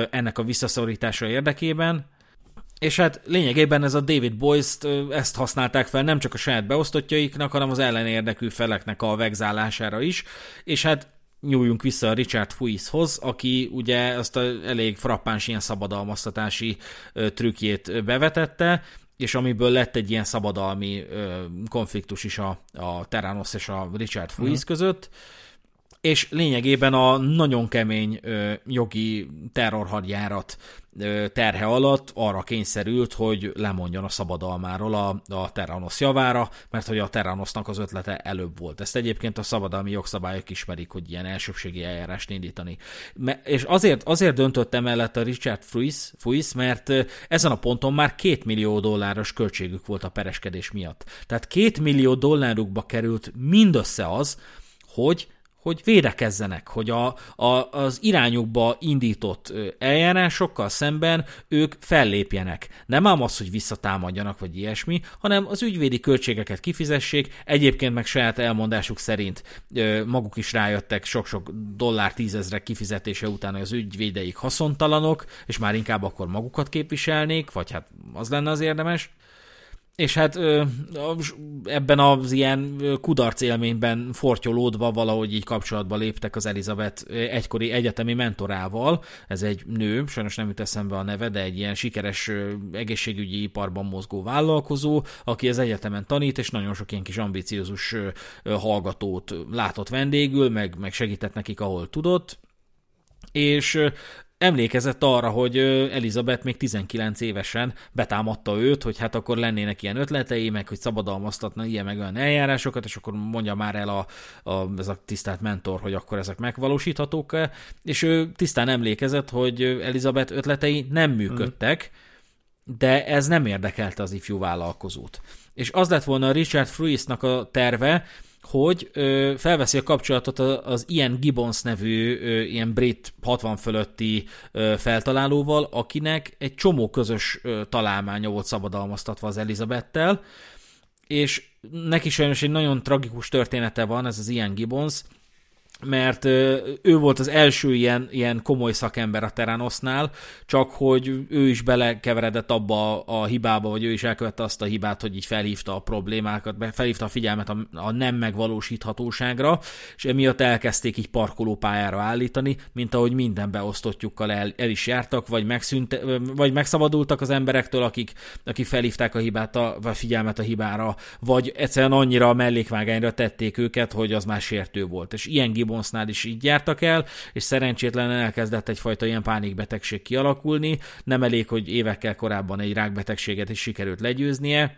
ennek a visszaszorítása érdekében, és hát lényegében ez a David Boyce-t ezt használták fel nem csak a saját beosztottjaiknak, hanem az ellenérdekű feleknek a vegzálására is, és hát nyúljunk vissza a Richard Fuishoz, aki ugye azt a elég frappáns ilyen szabadalmaztatási trükkjét bevetette, és amiből lett egy ilyen szabadalmi konfliktus is a, a Terranos és a Richard Fuis uh-huh. között, és lényegében a nagyon kemény ö, jogi terrorhadjárat ö, terhe alatt arra kényszerült, hogy lemondjon a szabadalmáról a, a Terranos javára, mert hogy a Terranosnak az ötlete előbb volt. Ezt egyébként a szabadalmi jogszabályok ismerik, hogy ilyen elsőbségi eljárást indítani. És azért, azért döntött emellett a Richard Fuis, Fuis, mert ezen a ponton már két millió dolláros költségük volt a pereskedés miatt. Tehát két millió dollárukba került mindössze az, hogy hogy védekezzenek, hogy a, a, az irányukba indított eljárásokkal szemben ők fellépjenek. Nem ám az, hogy visszatámadjanak, vagy ilyesmi, hanem az ügyvédi költségeket kifizessék, egyébként meg saját elmondásuk szerint maguk is rájöttek sok-sok dollár tízezrek kifizetése után, hogy az ügyvédeik haszontalanok, és már inkább akkor magukat képviselnék, vagy hát az lenne az érdemes és hát ebben az ilyen kudarc élményben fortyolódva valahogy így kapcsolatba léptek az Elizabeth egykori egyetemi mentorával. Ez egy nő, sajnos nem jut eszembe a neve, de egy ilyen sikeres egészségügyi iparban mozgó vállalkozó, aki az egyetemen tanít, és nagyon sok ilyen kis ambiciózus hallgatót látott vendégül, meg, meg segített nekik, ahol tudott és emlékezett arra, hogy Elizabeth még 19 évesen betámadta őt, hogy hát akkor lennének ilyen ötletei, meg hogy szabadalmaztatna ilyen meg olyan eljárásokat, és akkor mondja már el a, a, ez a tisztelt mentor, hogy akkor ezek megvalósíthatók-e, és ő tisztán emlékezett, hogy Elizabeth ötletei nem működtek, de ez nem érdekelte az ifjú vállalkozót. És az lett volna Richard Fruisnak a terve, hogy ö, felveszi a kapcsolatot az Ian Gibbons nevű ö, ilyen brit 60 fölötti ö, feltalálóval, akinek egy csomó közös ö, találmánya volt szabadalmaztatva az Elizabettel, és neki sajnos egy nagyon tragikus története van, ez az Ian Gibbons, mert ő volt az első ilyen, ilyen komoly szakember a Teranosnál, csak hogy ő is belekeveredett abba a hibába, vagy ő is elkövette azt a hibát, hogy így felhívta a problémákat, felhívta a figyelmet a, a nem megvalósíthatóságra, és emiatt elkezdték így parkolópályára állítani, mint ahogy minden beosztottjukkal el, el is jártak, vagy, megszűnt, vagy megszabadultak az emberektől, akik, akik felhívták a hibát, a, vagy figyelmet a hibára, vagy egyszerűen annyira a mellékvágányra tették őket, hogy az már sértő volt. És ilyen Gibbonsnál is így jártak el, és szerencsétlen elkezdett egyfajta ilyen pánikbetegség kialakulni. Nem elég, hogy évekkel korábban egy rákbetegséget is sikerült legyőznie,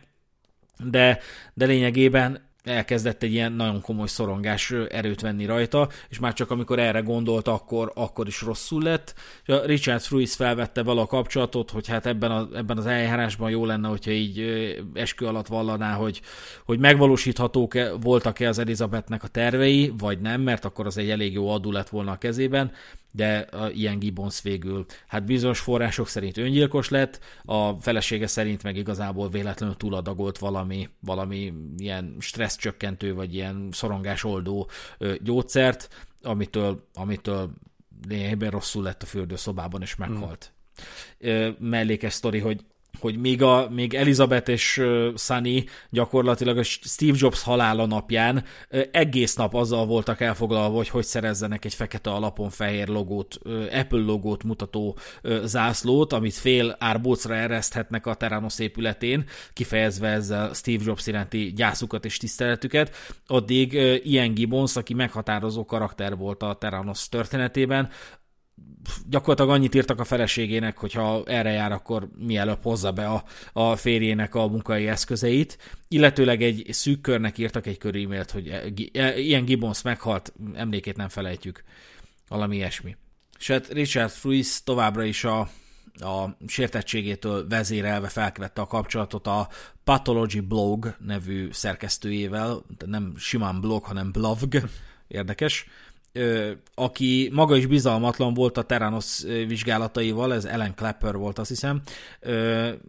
de, de lényegében elkezdett egy ilyen nagyon komoly szorongás erőt venni rajta, és már csak amikor erre gondolt, akkor, akkor is rosszul lett. Richard Fruis felvette vele a kapcsolatot, hogy hát ebben, a, ebben az eljárásban jó lenne, hogyha így eskü alatt vallaná, hogy, hogy megvalósíthatók-e, voltak-e az Elizabethnek a tervei, vagy nem, mert akkor az egy elég jó adó lett volna a kezében, de a ilyen Gibbons végül, hát bizonyos források szerint öngyilkos lett, a felesége szerint meg igazából véletlenül túladagolt valami, valami ilyen stresszcsökkentő, vagy ilyen szorongásoldó gyógyszert, amitől, amitől lényegében rosszul lett a fürdőszobában, és meghalt. Mm. Mellékes sztori, hogy hogy még, a, még Elizabeth és Sunny gyakorlatilag a Steve Jobs halála napján egész nap azzal voltak elfoglalva, hogy hogy szerezzenek egy fekete alapon fehér logót, Apple logót mutató zászlót, amit fél árbócra ereszthetnek a Terranos épületén, kifejezve ezzel Steve Jobs iránti gyászukat és tiszteletüket. Addig Ian Gibbons, aki meghatározó karakter volt a Terranos történetében, gyakorlatilag annyit írtak a feleségének, hogy ha erre jár, akkor mielőbb hozza be a, a férjének a munkai eszközeit, illetőleg egy szűk körnek írtak egy kör e-mailt, hogy e, e, ilyen Gibbons meghalt, emlékét nem felejtjük, valami ilyesmi. És hát Richard Fruis továbbra is a, a sértettségétől vezérelve felkvette a kapcsolatot a Pathology Blog nevű szerkesztőjével, nem simán blog, hanem blog, érdekes, aki maga is bizalmatlan volt a Teranos vizsgálataival, ez Ellen Clapper volt azt hiszem,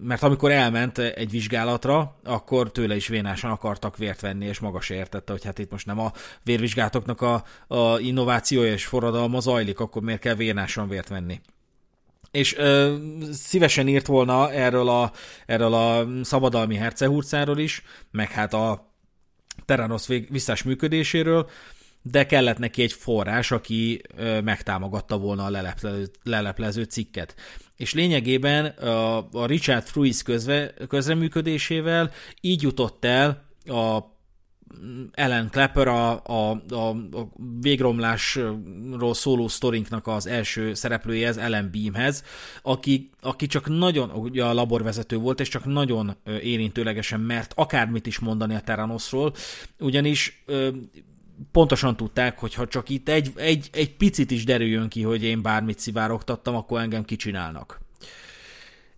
mert amikor elment egy vizsgálatra, akkor tőle is vénásan akartak vért venni, és maga se értette, hogy hát itt most nem a vérvizsgálatoknak a, a innovációja és forradalma zajlik, akkor miért kell vénásan vért venni. és ö, szívesen írt volna erről a, erről a szabadalmi hercehurcáról is, meg hát a Terranos visszás működéséről, de kellett neki egy forrás, aki megtámogatta volna a leleplező, leleplező cikket. És lényegében a, a Richard Fruis közve, közreműködésével így jutott el a ellen Clapper a, a, a, a végromlásról szóló sztorinknak az első szereplője, ez Ellen Beamhez, aki, aki csak nagyon, ugye a laborvezető volt, és csak nagyon érintőlegesen mert akármit is mondani a Terranosról, ugyanis pontosan tudták, hogy ha csak itt egy, egy, egy picit is derüljön ki, hogy én bármit szivárogtattam, akkor engem kicsinálnak.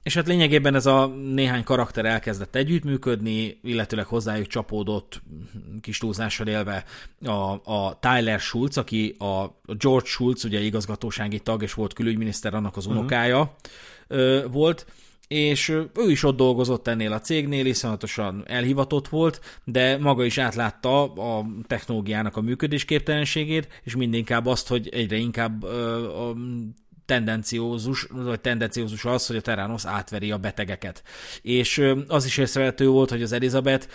És hát lényegében ez a néhány karakter elkezdett együttműködni, illetőleg hozzájuk csapódott kis túlzással élve a, a Tyler Schulz, aki a George Schulz, ugye igazgatósági tag, és volt külügyminiszter, annak az mhm. unokája uh-huh. volt, és ő is ott dolgozott ennél a cégnél, iszonyatosan elhivatott volt, de maga is átlátta a technológiának a működésképtelenségét, és mindinkább azt, hogy egyre inkább a tendenciózus, vagy tendenciózus az, hogy a Terranos átveri a betegeket. És az is észrevehető volt, hogy az Elizabeth,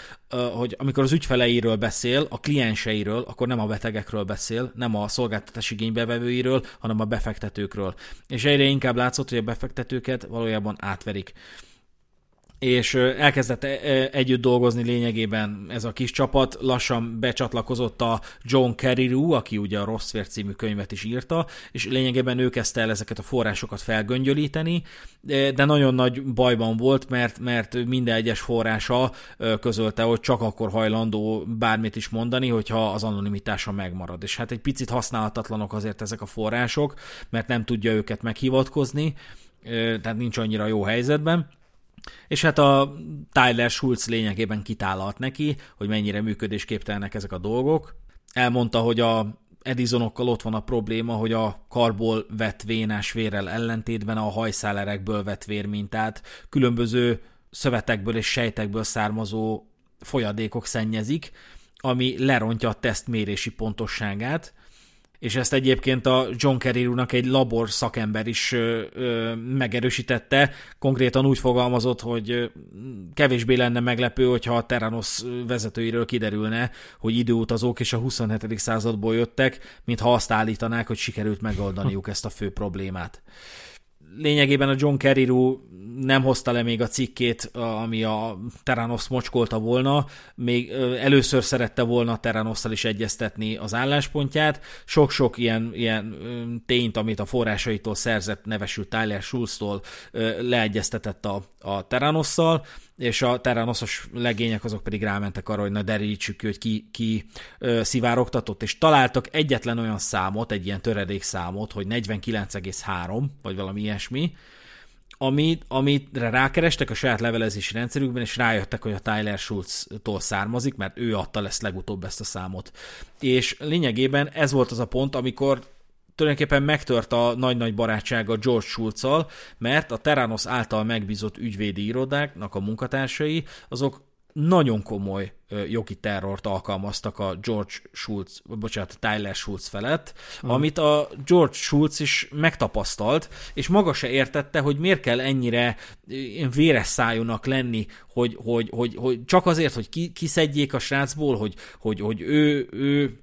hogy amikor az ügyfeleiről beszél, a klienseiről, akkor nem a betegekről beszél, nem a szolgáltatás igénybevevőiről, hanem a befektetőkről. És egyre inkább látszott, hogy a befektetőket valójában átverik és elkezdett együtt dolgozni lényegében ez a kis csapat, lassan becsatlakozott a John Carreyrou, aki ugye a Rossz Vér című könyvet is írta, és lényegében ő kezdte el ezeket a forrásokat felgöngyölíteni, de nagyon nagy bajban volt, mert, mert minden egyes forrása közölte, hogy csak akkor hajlandó bármit is mondani, hogyha az anonimitása megmarad. És hát egy picit használhatatlanok azért ezek a források, mert nem tudja őket meghivatkozni, tehát nincs annyira jó helyzetben. És hát a Tyler Schulz lényegében kitálalt neki, hogy mennyire működésképtelenek ezek a dolgok. Elmondta, hogy a Edisonokkal ott van a probléma, hogy a karból vett vénás vérrel ellentétben a hajszálerekből vett vérmintát különböző szövetekből és sejtekből származó folyadékok szennyezik, ami lerontja a tesztmérési pontosságát, és ezt egyébként a John Carreyrou-nak egy labor szakember is megerősítette, konkrétan úgy fogalmazott, hogy kevésbé lenne meglepő, hogyha a Terranos vezetőiről kiderülne, hogy időutazók és a 27. századból jöttek, mintha azt állítanák, hogy sikerült megoldaniuk ezt a fő problémát lényegében a John Carreyrou nem hozta le még a cikkét, ami a Terranos mocskolta volna, még először szerette volna a Terranosszal is egyeztetni az álláspontját. Sok-sok ilyen, ilyen tényt, amit a forrásaitól szerzett nevesült Tyler Schulz-tól leegyeztetett a, a Terranosszal, és a terranoszos legények azok pedig rámentek arra, hogy na derítsük ki, hogy ki, ki ö, szivárogtatott, és találtak egyetlen olyan számot, egy ilyen töredék számot, hogy 49,3, vagy valami ilyesmi, amit, amitre rákerestek a saját levelezési rendszerükben, és rájöttek, hogy a Tyler Schulz-tól származik, mert ő adta lesz legutóbb ezt a számot. És lényegében ez volt az a pont, amikor tulajdonképpen megtört a nagy-nagy barátsága George schulz mert a Terranos által megbízott ügyvédi irodáknak a munkatársai, azok nagyon komoly jogi terrort alkalmaztak a George Schulz, bocsánat, Tyler Schulz felett, mm. amit a George Schulz is megtapasztalt, és maga se értette, hogy miért kell ennyire véres szájúnak lenni, hogy, hogy, hogy, hogy csak azért, hogy ki, kiszedjék a srácból, hogy, hogy, hogy ő, ő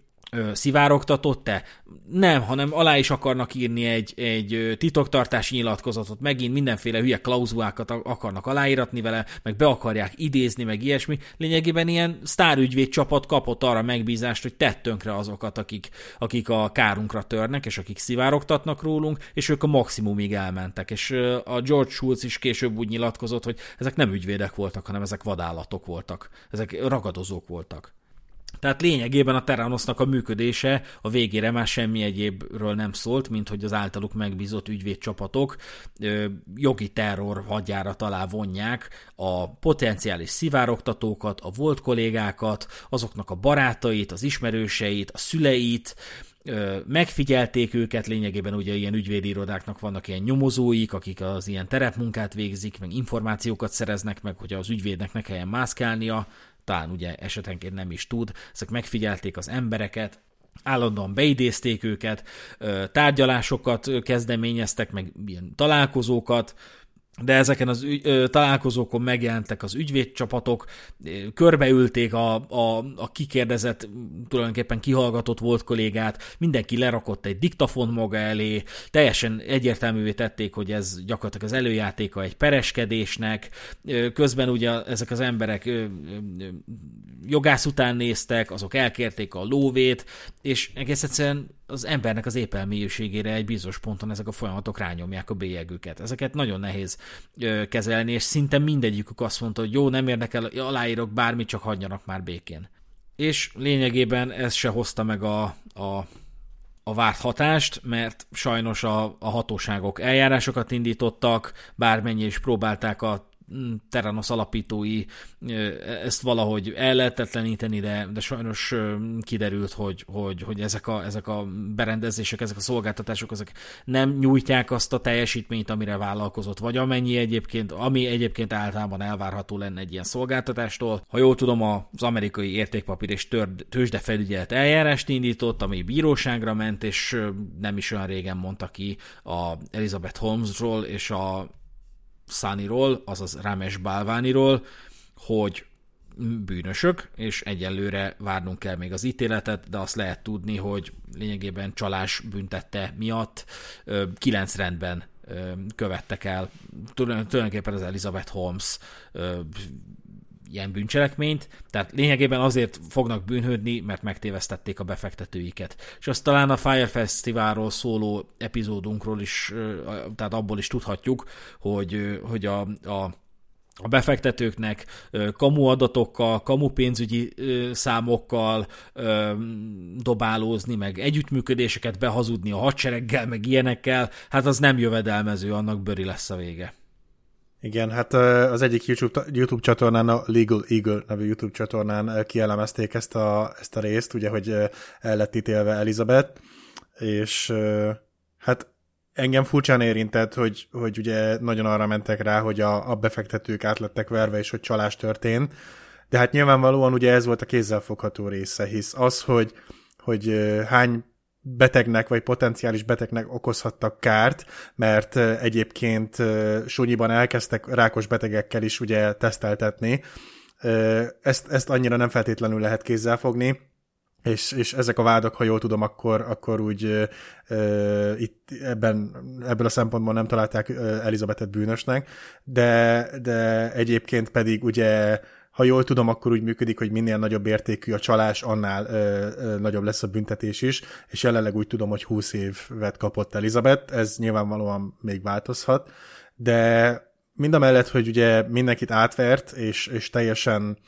szivárogtatott-e? Nem, hanem alá is akarnak írni egy, egy titoktartási nyilatkozatot, megint mindenféle hülye klauzulákat akarnak aláíratni vele, meg be akarják idézni, meg ilyesmi. Lényegében ilyen sztárügyvéd csapat kapott arra megbízást, hogy tett tönkre azokat, akik, akik a kárunkra törnek, és akik szivárogtatnak rólunk, és ők a maximumig elmentek. És a George Schulz is később úgy nyilatkozott, hogy ezek nem ügyvédek voltak, hanem ezek vadállatok voltak. Ezek ragadozók voltak. Tehát lényegében a Terranosnak a működése a végére már semmi egyébről nem szólt, mint hogy az általuk megbízott ügyvédcsapatok jogi terror hadjára alá vonják a potenciális szivárogtatókat, a volt kollégákat, azoknak a barátait, az ismerőseit, a szüleit, megfigyelték őket, lényegében ugye ilyen ügyvédirodáknak vannak ilyen nyomozóik, akik az ilyen terepmunkát végzik, meg információkat szereznek meg, hogy az ügyvédnek ne kelljen mászkálnia, talán ugye esetenként nem is tud, ezek megfigyelték az embereket, állandóan beidézték őket, tárgyalásokat kezdeményeztek, meg ilyen találkozókat, de ezeken az ügy, ö, találkozókon megjelentek az ügyvédcsapatok, körbeülték a, a, a kikérdezett, tulajdonképpen kihallgatott volt kollégát, mindenki lerakott egy diktafon maga elé, teljesen egyértelművé tették, hogy ez gyakorlatilag az előjátéka egy pereskedésnek, közben ugye ezek az emberek jogász után néztek, azok elkérték a lóvét, és egész egyszerűen az embernek az épelmélyűségére egy bizonyos ponton ezek a folyamatok rányomják a bélyegüket. Ezeket nagyon nehéz kezelni, és szinte mindegyikük azt mondta, hogy jó, nem érdekel, aláírok bármit, csak hagyjanak már békén. És lényegében ez se hozta meg a, a, a várt hatást, mert sajnos a, a hatóságok eljárásokat indítottak, bármennyi is próbálták a Terranos alapítói ezt valahogy ellehetetleníteni, de, de sajnos kiderült, hogy, hogy, hogy ezek, a, ezek a berendezések, ezek a szolgáltatások ezek nem nyújtják azt a teljesítményt, amire vállalkozott, vagy amennyi egyébként, ami egyébként általában elvárható lenne egy ilyen szolgáltatástól. Ha jól tudom, az amerikai értékpapír és tőzsdefelügyelet eljárást indított, ami bíróságra ment, és nem is olyan régen mondta ki a Elizabeth Holmesról és a Szániról, azaz Ramesh Balvániról, hogy bűnösök, és egyelőre várnunk kell még az ítéletet, de azt lehet tudni, hogy lényegében csalás büntette miatt kilenc rendben követtek el. Tulajdonképpen az Elizabeth Holmes ilyen bűncselekményt, tehát lényegében azért fognak bűnhődni, mert megtévesztették a befektetőiket. És azt talán a Fire Festivalról szóló epizódunkról is, tehát abból is tudhatjuk, hogy, hogy a, a a befektetőknek kamu adatokkal, kamu pénzügyi számokkal dobálózni, meg együttműködéseket behazudni a hadsereggel, meg ilyenekkel, hát az nem jövedelmező, annak bőri lesz a vége. Igen, hát az egyik YouTube, YouTube csatornán, a Legal Eagle nevű YouTube csatornán kielemezték ezt a, ezt a részt, ugye, hogy el lett ítélve Elizabeth, és hát engem furcsán érintett, hogy, hogy ugye nagyon arra mentek rá, hogy a, a befektetők átlettek verve, és hogy csalás történt, de hát nyilvánvalóan ugye ez volt a kézzelfogható része, hisz az, hogy, hogy hány betegnek vagy potenciális betegnek okozhattak kárt, mert egyébként súnyiban elkezdtek rákos betegekkel is ugye teszteltetni. Ezt, ezt annyira nem feltétlenül lehet kézzel fogni, és, és ezek a vádak, ha jól tudom, akkor, akkor úgy e, itt ebben, ebből a szempontból nem találták Elizabetet bűnösnek, de, de egyébként pedig ugye ha jól tudom, akkor úgy működik, hogy minél nagyobb értékű a csalás, annál ö, ö, nagyobb lesz a büntetés is, és jelenleg úgy tudom, hogy 20 évet kapott Elizabeth, ez nyilvánvalóan még változhat, de mind a mellett, hogy ugye mindenkit átvert, és, és teljesen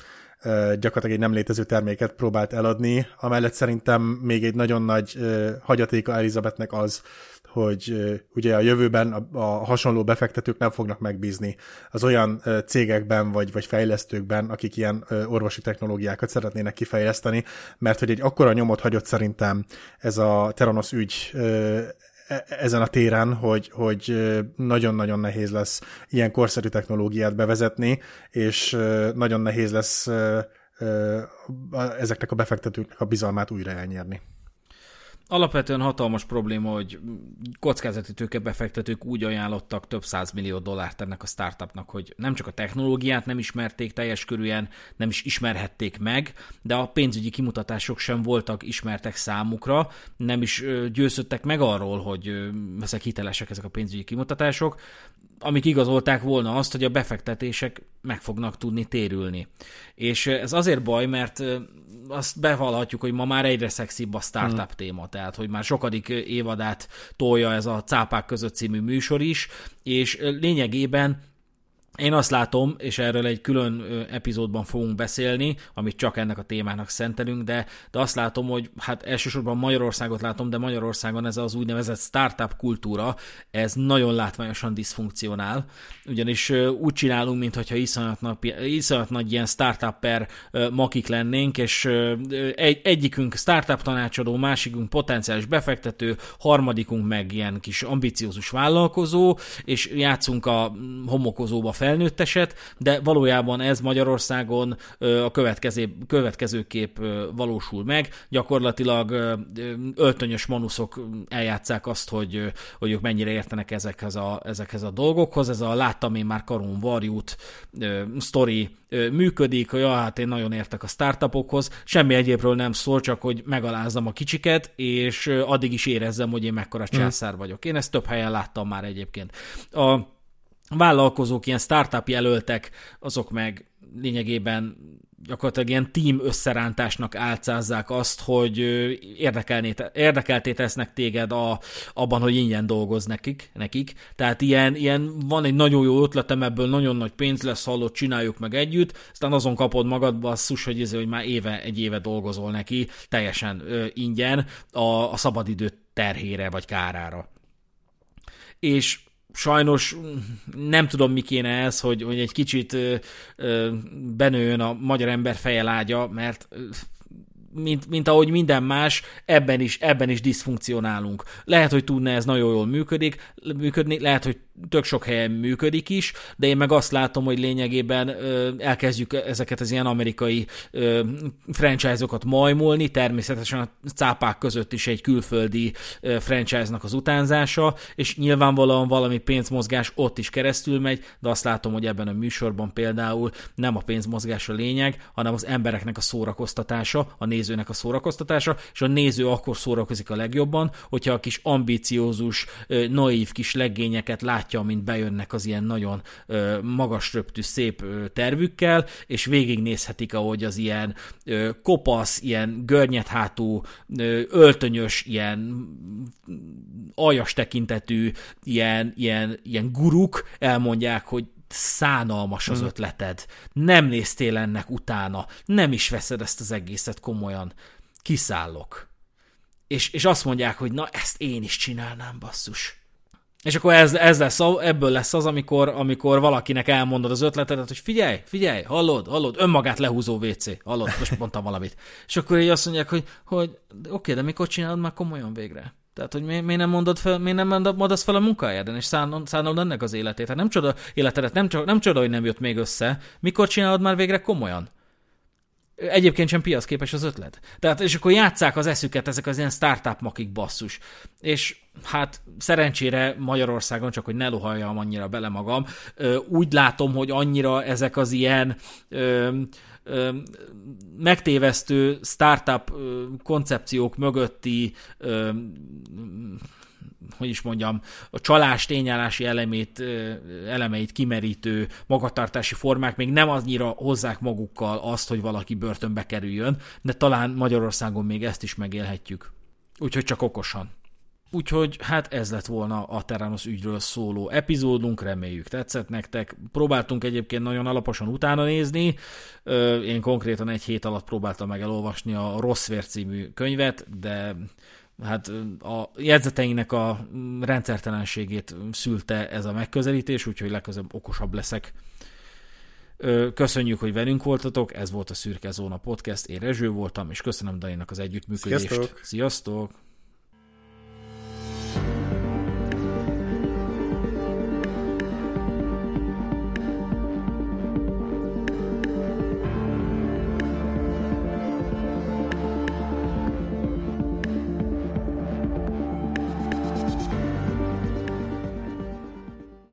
gyakorlatilag egy nem létező terméket próbált eladni. Amellett szerintem még egy nagyon nagy hagyatéka Elizabethnek az, hogy ugye a jövőben a, a hasonló befektetők nem fognak megbízni az olyan cégekben vagy, vagy fejlesztőkben, akik ilyen orvosi technológiákat szeretnének kifejleszteni, mert hogy egy akkora nyomot hagyott szerintem ez a Teranos ügy e, ezen a téren, hogy, hogy nagyon-nagyon nehéz lesz ilyen korszerű technológiát bevezetni, és nagyon nehéz lesz ezeknek a befektetőknek a bizalmát újra elnyerni. Alapvetően hatalmas probléma, hogy kockázati tőkebefektetők úgy ajánlottak több millió dollárt ennek a startupnak, hogy nem csak a technológiát nem ismerték teljes körűen, nem is ismerhették meg, de a pénzügyi kimutatások sem voltak ismertek számukra, nem is győződtek meg arról, hogy ezek hitelesek ezek a pénzügyi kimutatások, amik igazolták volna azt, hogy a befektetések meg fognak tudni térülni. És ez azért baj, mert azt bevallhatjuk, hogy ma már egyre szexibb a startup hmm. téma, tehát hogy már sokadik évadát tolja ez a Cápák között című műsor is, és lényegében én azt látom, és erről egy külön epizódban fogunk beszélni, amit csak ennek a témának szentelünk, de, de azt látom, hogy hát elsősorban Magyarországot látom, de Magyarországon ez az úgynevezett startup kultúra, ez nagyon látványosan diszfunkcionál, ugyanis úgy csinálunk, mintha iszonyat, napi, iszonyat nagy ilyen startup makik lennénk, és egy, egyikünk startup tanácsadó, másikunk potenciális befektető, harmadikunk meg ilyen kis ambiciózus vállalkozó, és játszunk a homokozóba fel felnőtt eset, de valójában ez Magyarországon a következő, következőképp valósul meg. Gyakorlatilag öltönyös manuszok eljátszák azt, hogy, hogy ők mennyire értenek ezekhez a, ezekhez a dolgokhoz. Ez a láttam én már Karon Varjút sztori működik, hogy ja, hát én nagyon értek a startupokhoz, semmi egyébről nem szól, csak hogy megalázzam a kicsiket, és addig is érezzem, hogy én mekkora hmm. császár vagyok. Én ezt több helyen láttam már egyébként. A vállalkozók, ilyen startup jelöltek, azok meg lényegében gyakorlatilag ilyen team összerántásnak álcázzák azt, hogy érdekelté tesznek téged a, abban, hogy ingyen dolgoz nekik, nekik. Tehát ilyen, ilyen van egy nagyon jó ötletem, ebből nagyon nagy pénz lesz, hallott, csináljuk meg együtt, aztán azon kapod magadba a szus, hogy, izé, hogy már éve, egy éve dolgozol neki, teljesen ö, ingyen a, a szabadidő terhére vagy kárára. És sajnos nem tudom, mi kéne ez, hogy, hogy egy kicsit ö, ö, benőjön a magyar ember fejelágya, mert mint, mint ahogy minden más, ebben is, ebben is diszfunkcionálunk. Lehet, hogy tudna ez nagyon jól működik, működni, lehet, hogy tök sok helyen működik is, de én meg azt látom, hogy lényegében ö, elkezdjük ezeket az ilyen amerikai franchise-okat majmolni, természetesen a cápák között is egy külföldi franchise-nak az utánzása, és nyilvánvalóan valami pénzmozgás ott is keresztül megy, de azt látom, hogy ebben a műsorban például nem a pénzmozgás a lényeg, hanem az embereknek a szórakoztatása, a nézőnek a szórakoztatása, és a néző akkor szórakozik a legjobban, hogyha a kis ambiciózus, naív kis leggényeket lát látja, mint bejönnek az ilyen nagyon ö, magas röptű szép ö, tervükkel, és végignézhetik, ahogy az ilyen ö, kopasz, ilyen görnyethátú, ö, öltönyös, ilyen aljas tekintetű, ilyen, ilyen, ilyen guruk elmondják, hogy szánalmas az hmm. ötleted, nem néztél ennek utána, nem is veszed ezt az egészet komolyan, kiszállok. És, és azt mondják, hogy na ezt én is csinálnám, basszus. És akkor ez, ez lesz, ebből lesz az, amikor, amikor valakinek elmondod az ötletet, hogy figyelj, figyelj, hallod, hallod, önmagát lehúzó WC, hallod, most mondtam valamit. És akkor így azt mondják, hogy, hogy oké, de mikor csinálod már komolyan végre? Tehát, hogy miért mi nem mondod fel, miért nem mondasz fel a munkahelyeden, és szánod, szánod ennek az életét. Hát nem csoda, életedet, nem, nem csoda, hogy nem jött még össze. Mikor csinálod már végre komolyan? Egyébként sem piacképes az ötlet. Tehát, és akkor játszák az eszüket ezek az ilyen startup makik basszus. És hát szerencsére Magyarországon, csak hogy ne lohaljam annyira bele magam, úgy látom, hogy annyira ezek az ilyen ö, ö, megtévesztő startup koncepciók mögötti ö, hogy is mondjam, a csalás tényállási elemét, elemeit kimerítő magatartási formák még nem annyira hozzák magukkal azt, hogy valaki börtönbe kerüljön, de talán Magyarországon még ezt is megélhetjük. Úgyhogy csak okosan. Úgyhogy hát ez lett volna a Terranos ügyről szóló epizódunk, reméljük tetszett nektek. Próbáltunk egyébként nagyon alaposan utána nézni, én konkrétan egy hét alatt próbáltam meg elolvasni a Rossz Vér című könyvet, de hát a jegyzeteinknek a rendszertelenségét szülte ez a megközelítés, úgyhogy legközelebb okosabb leszek. Köszönjük, hogy velünk voltatok, ez volt a Szürke Zóna Podcast, én Rezső voltam, és köszönöm Daninak az együttműködést. Sziasztok! Sziasztok!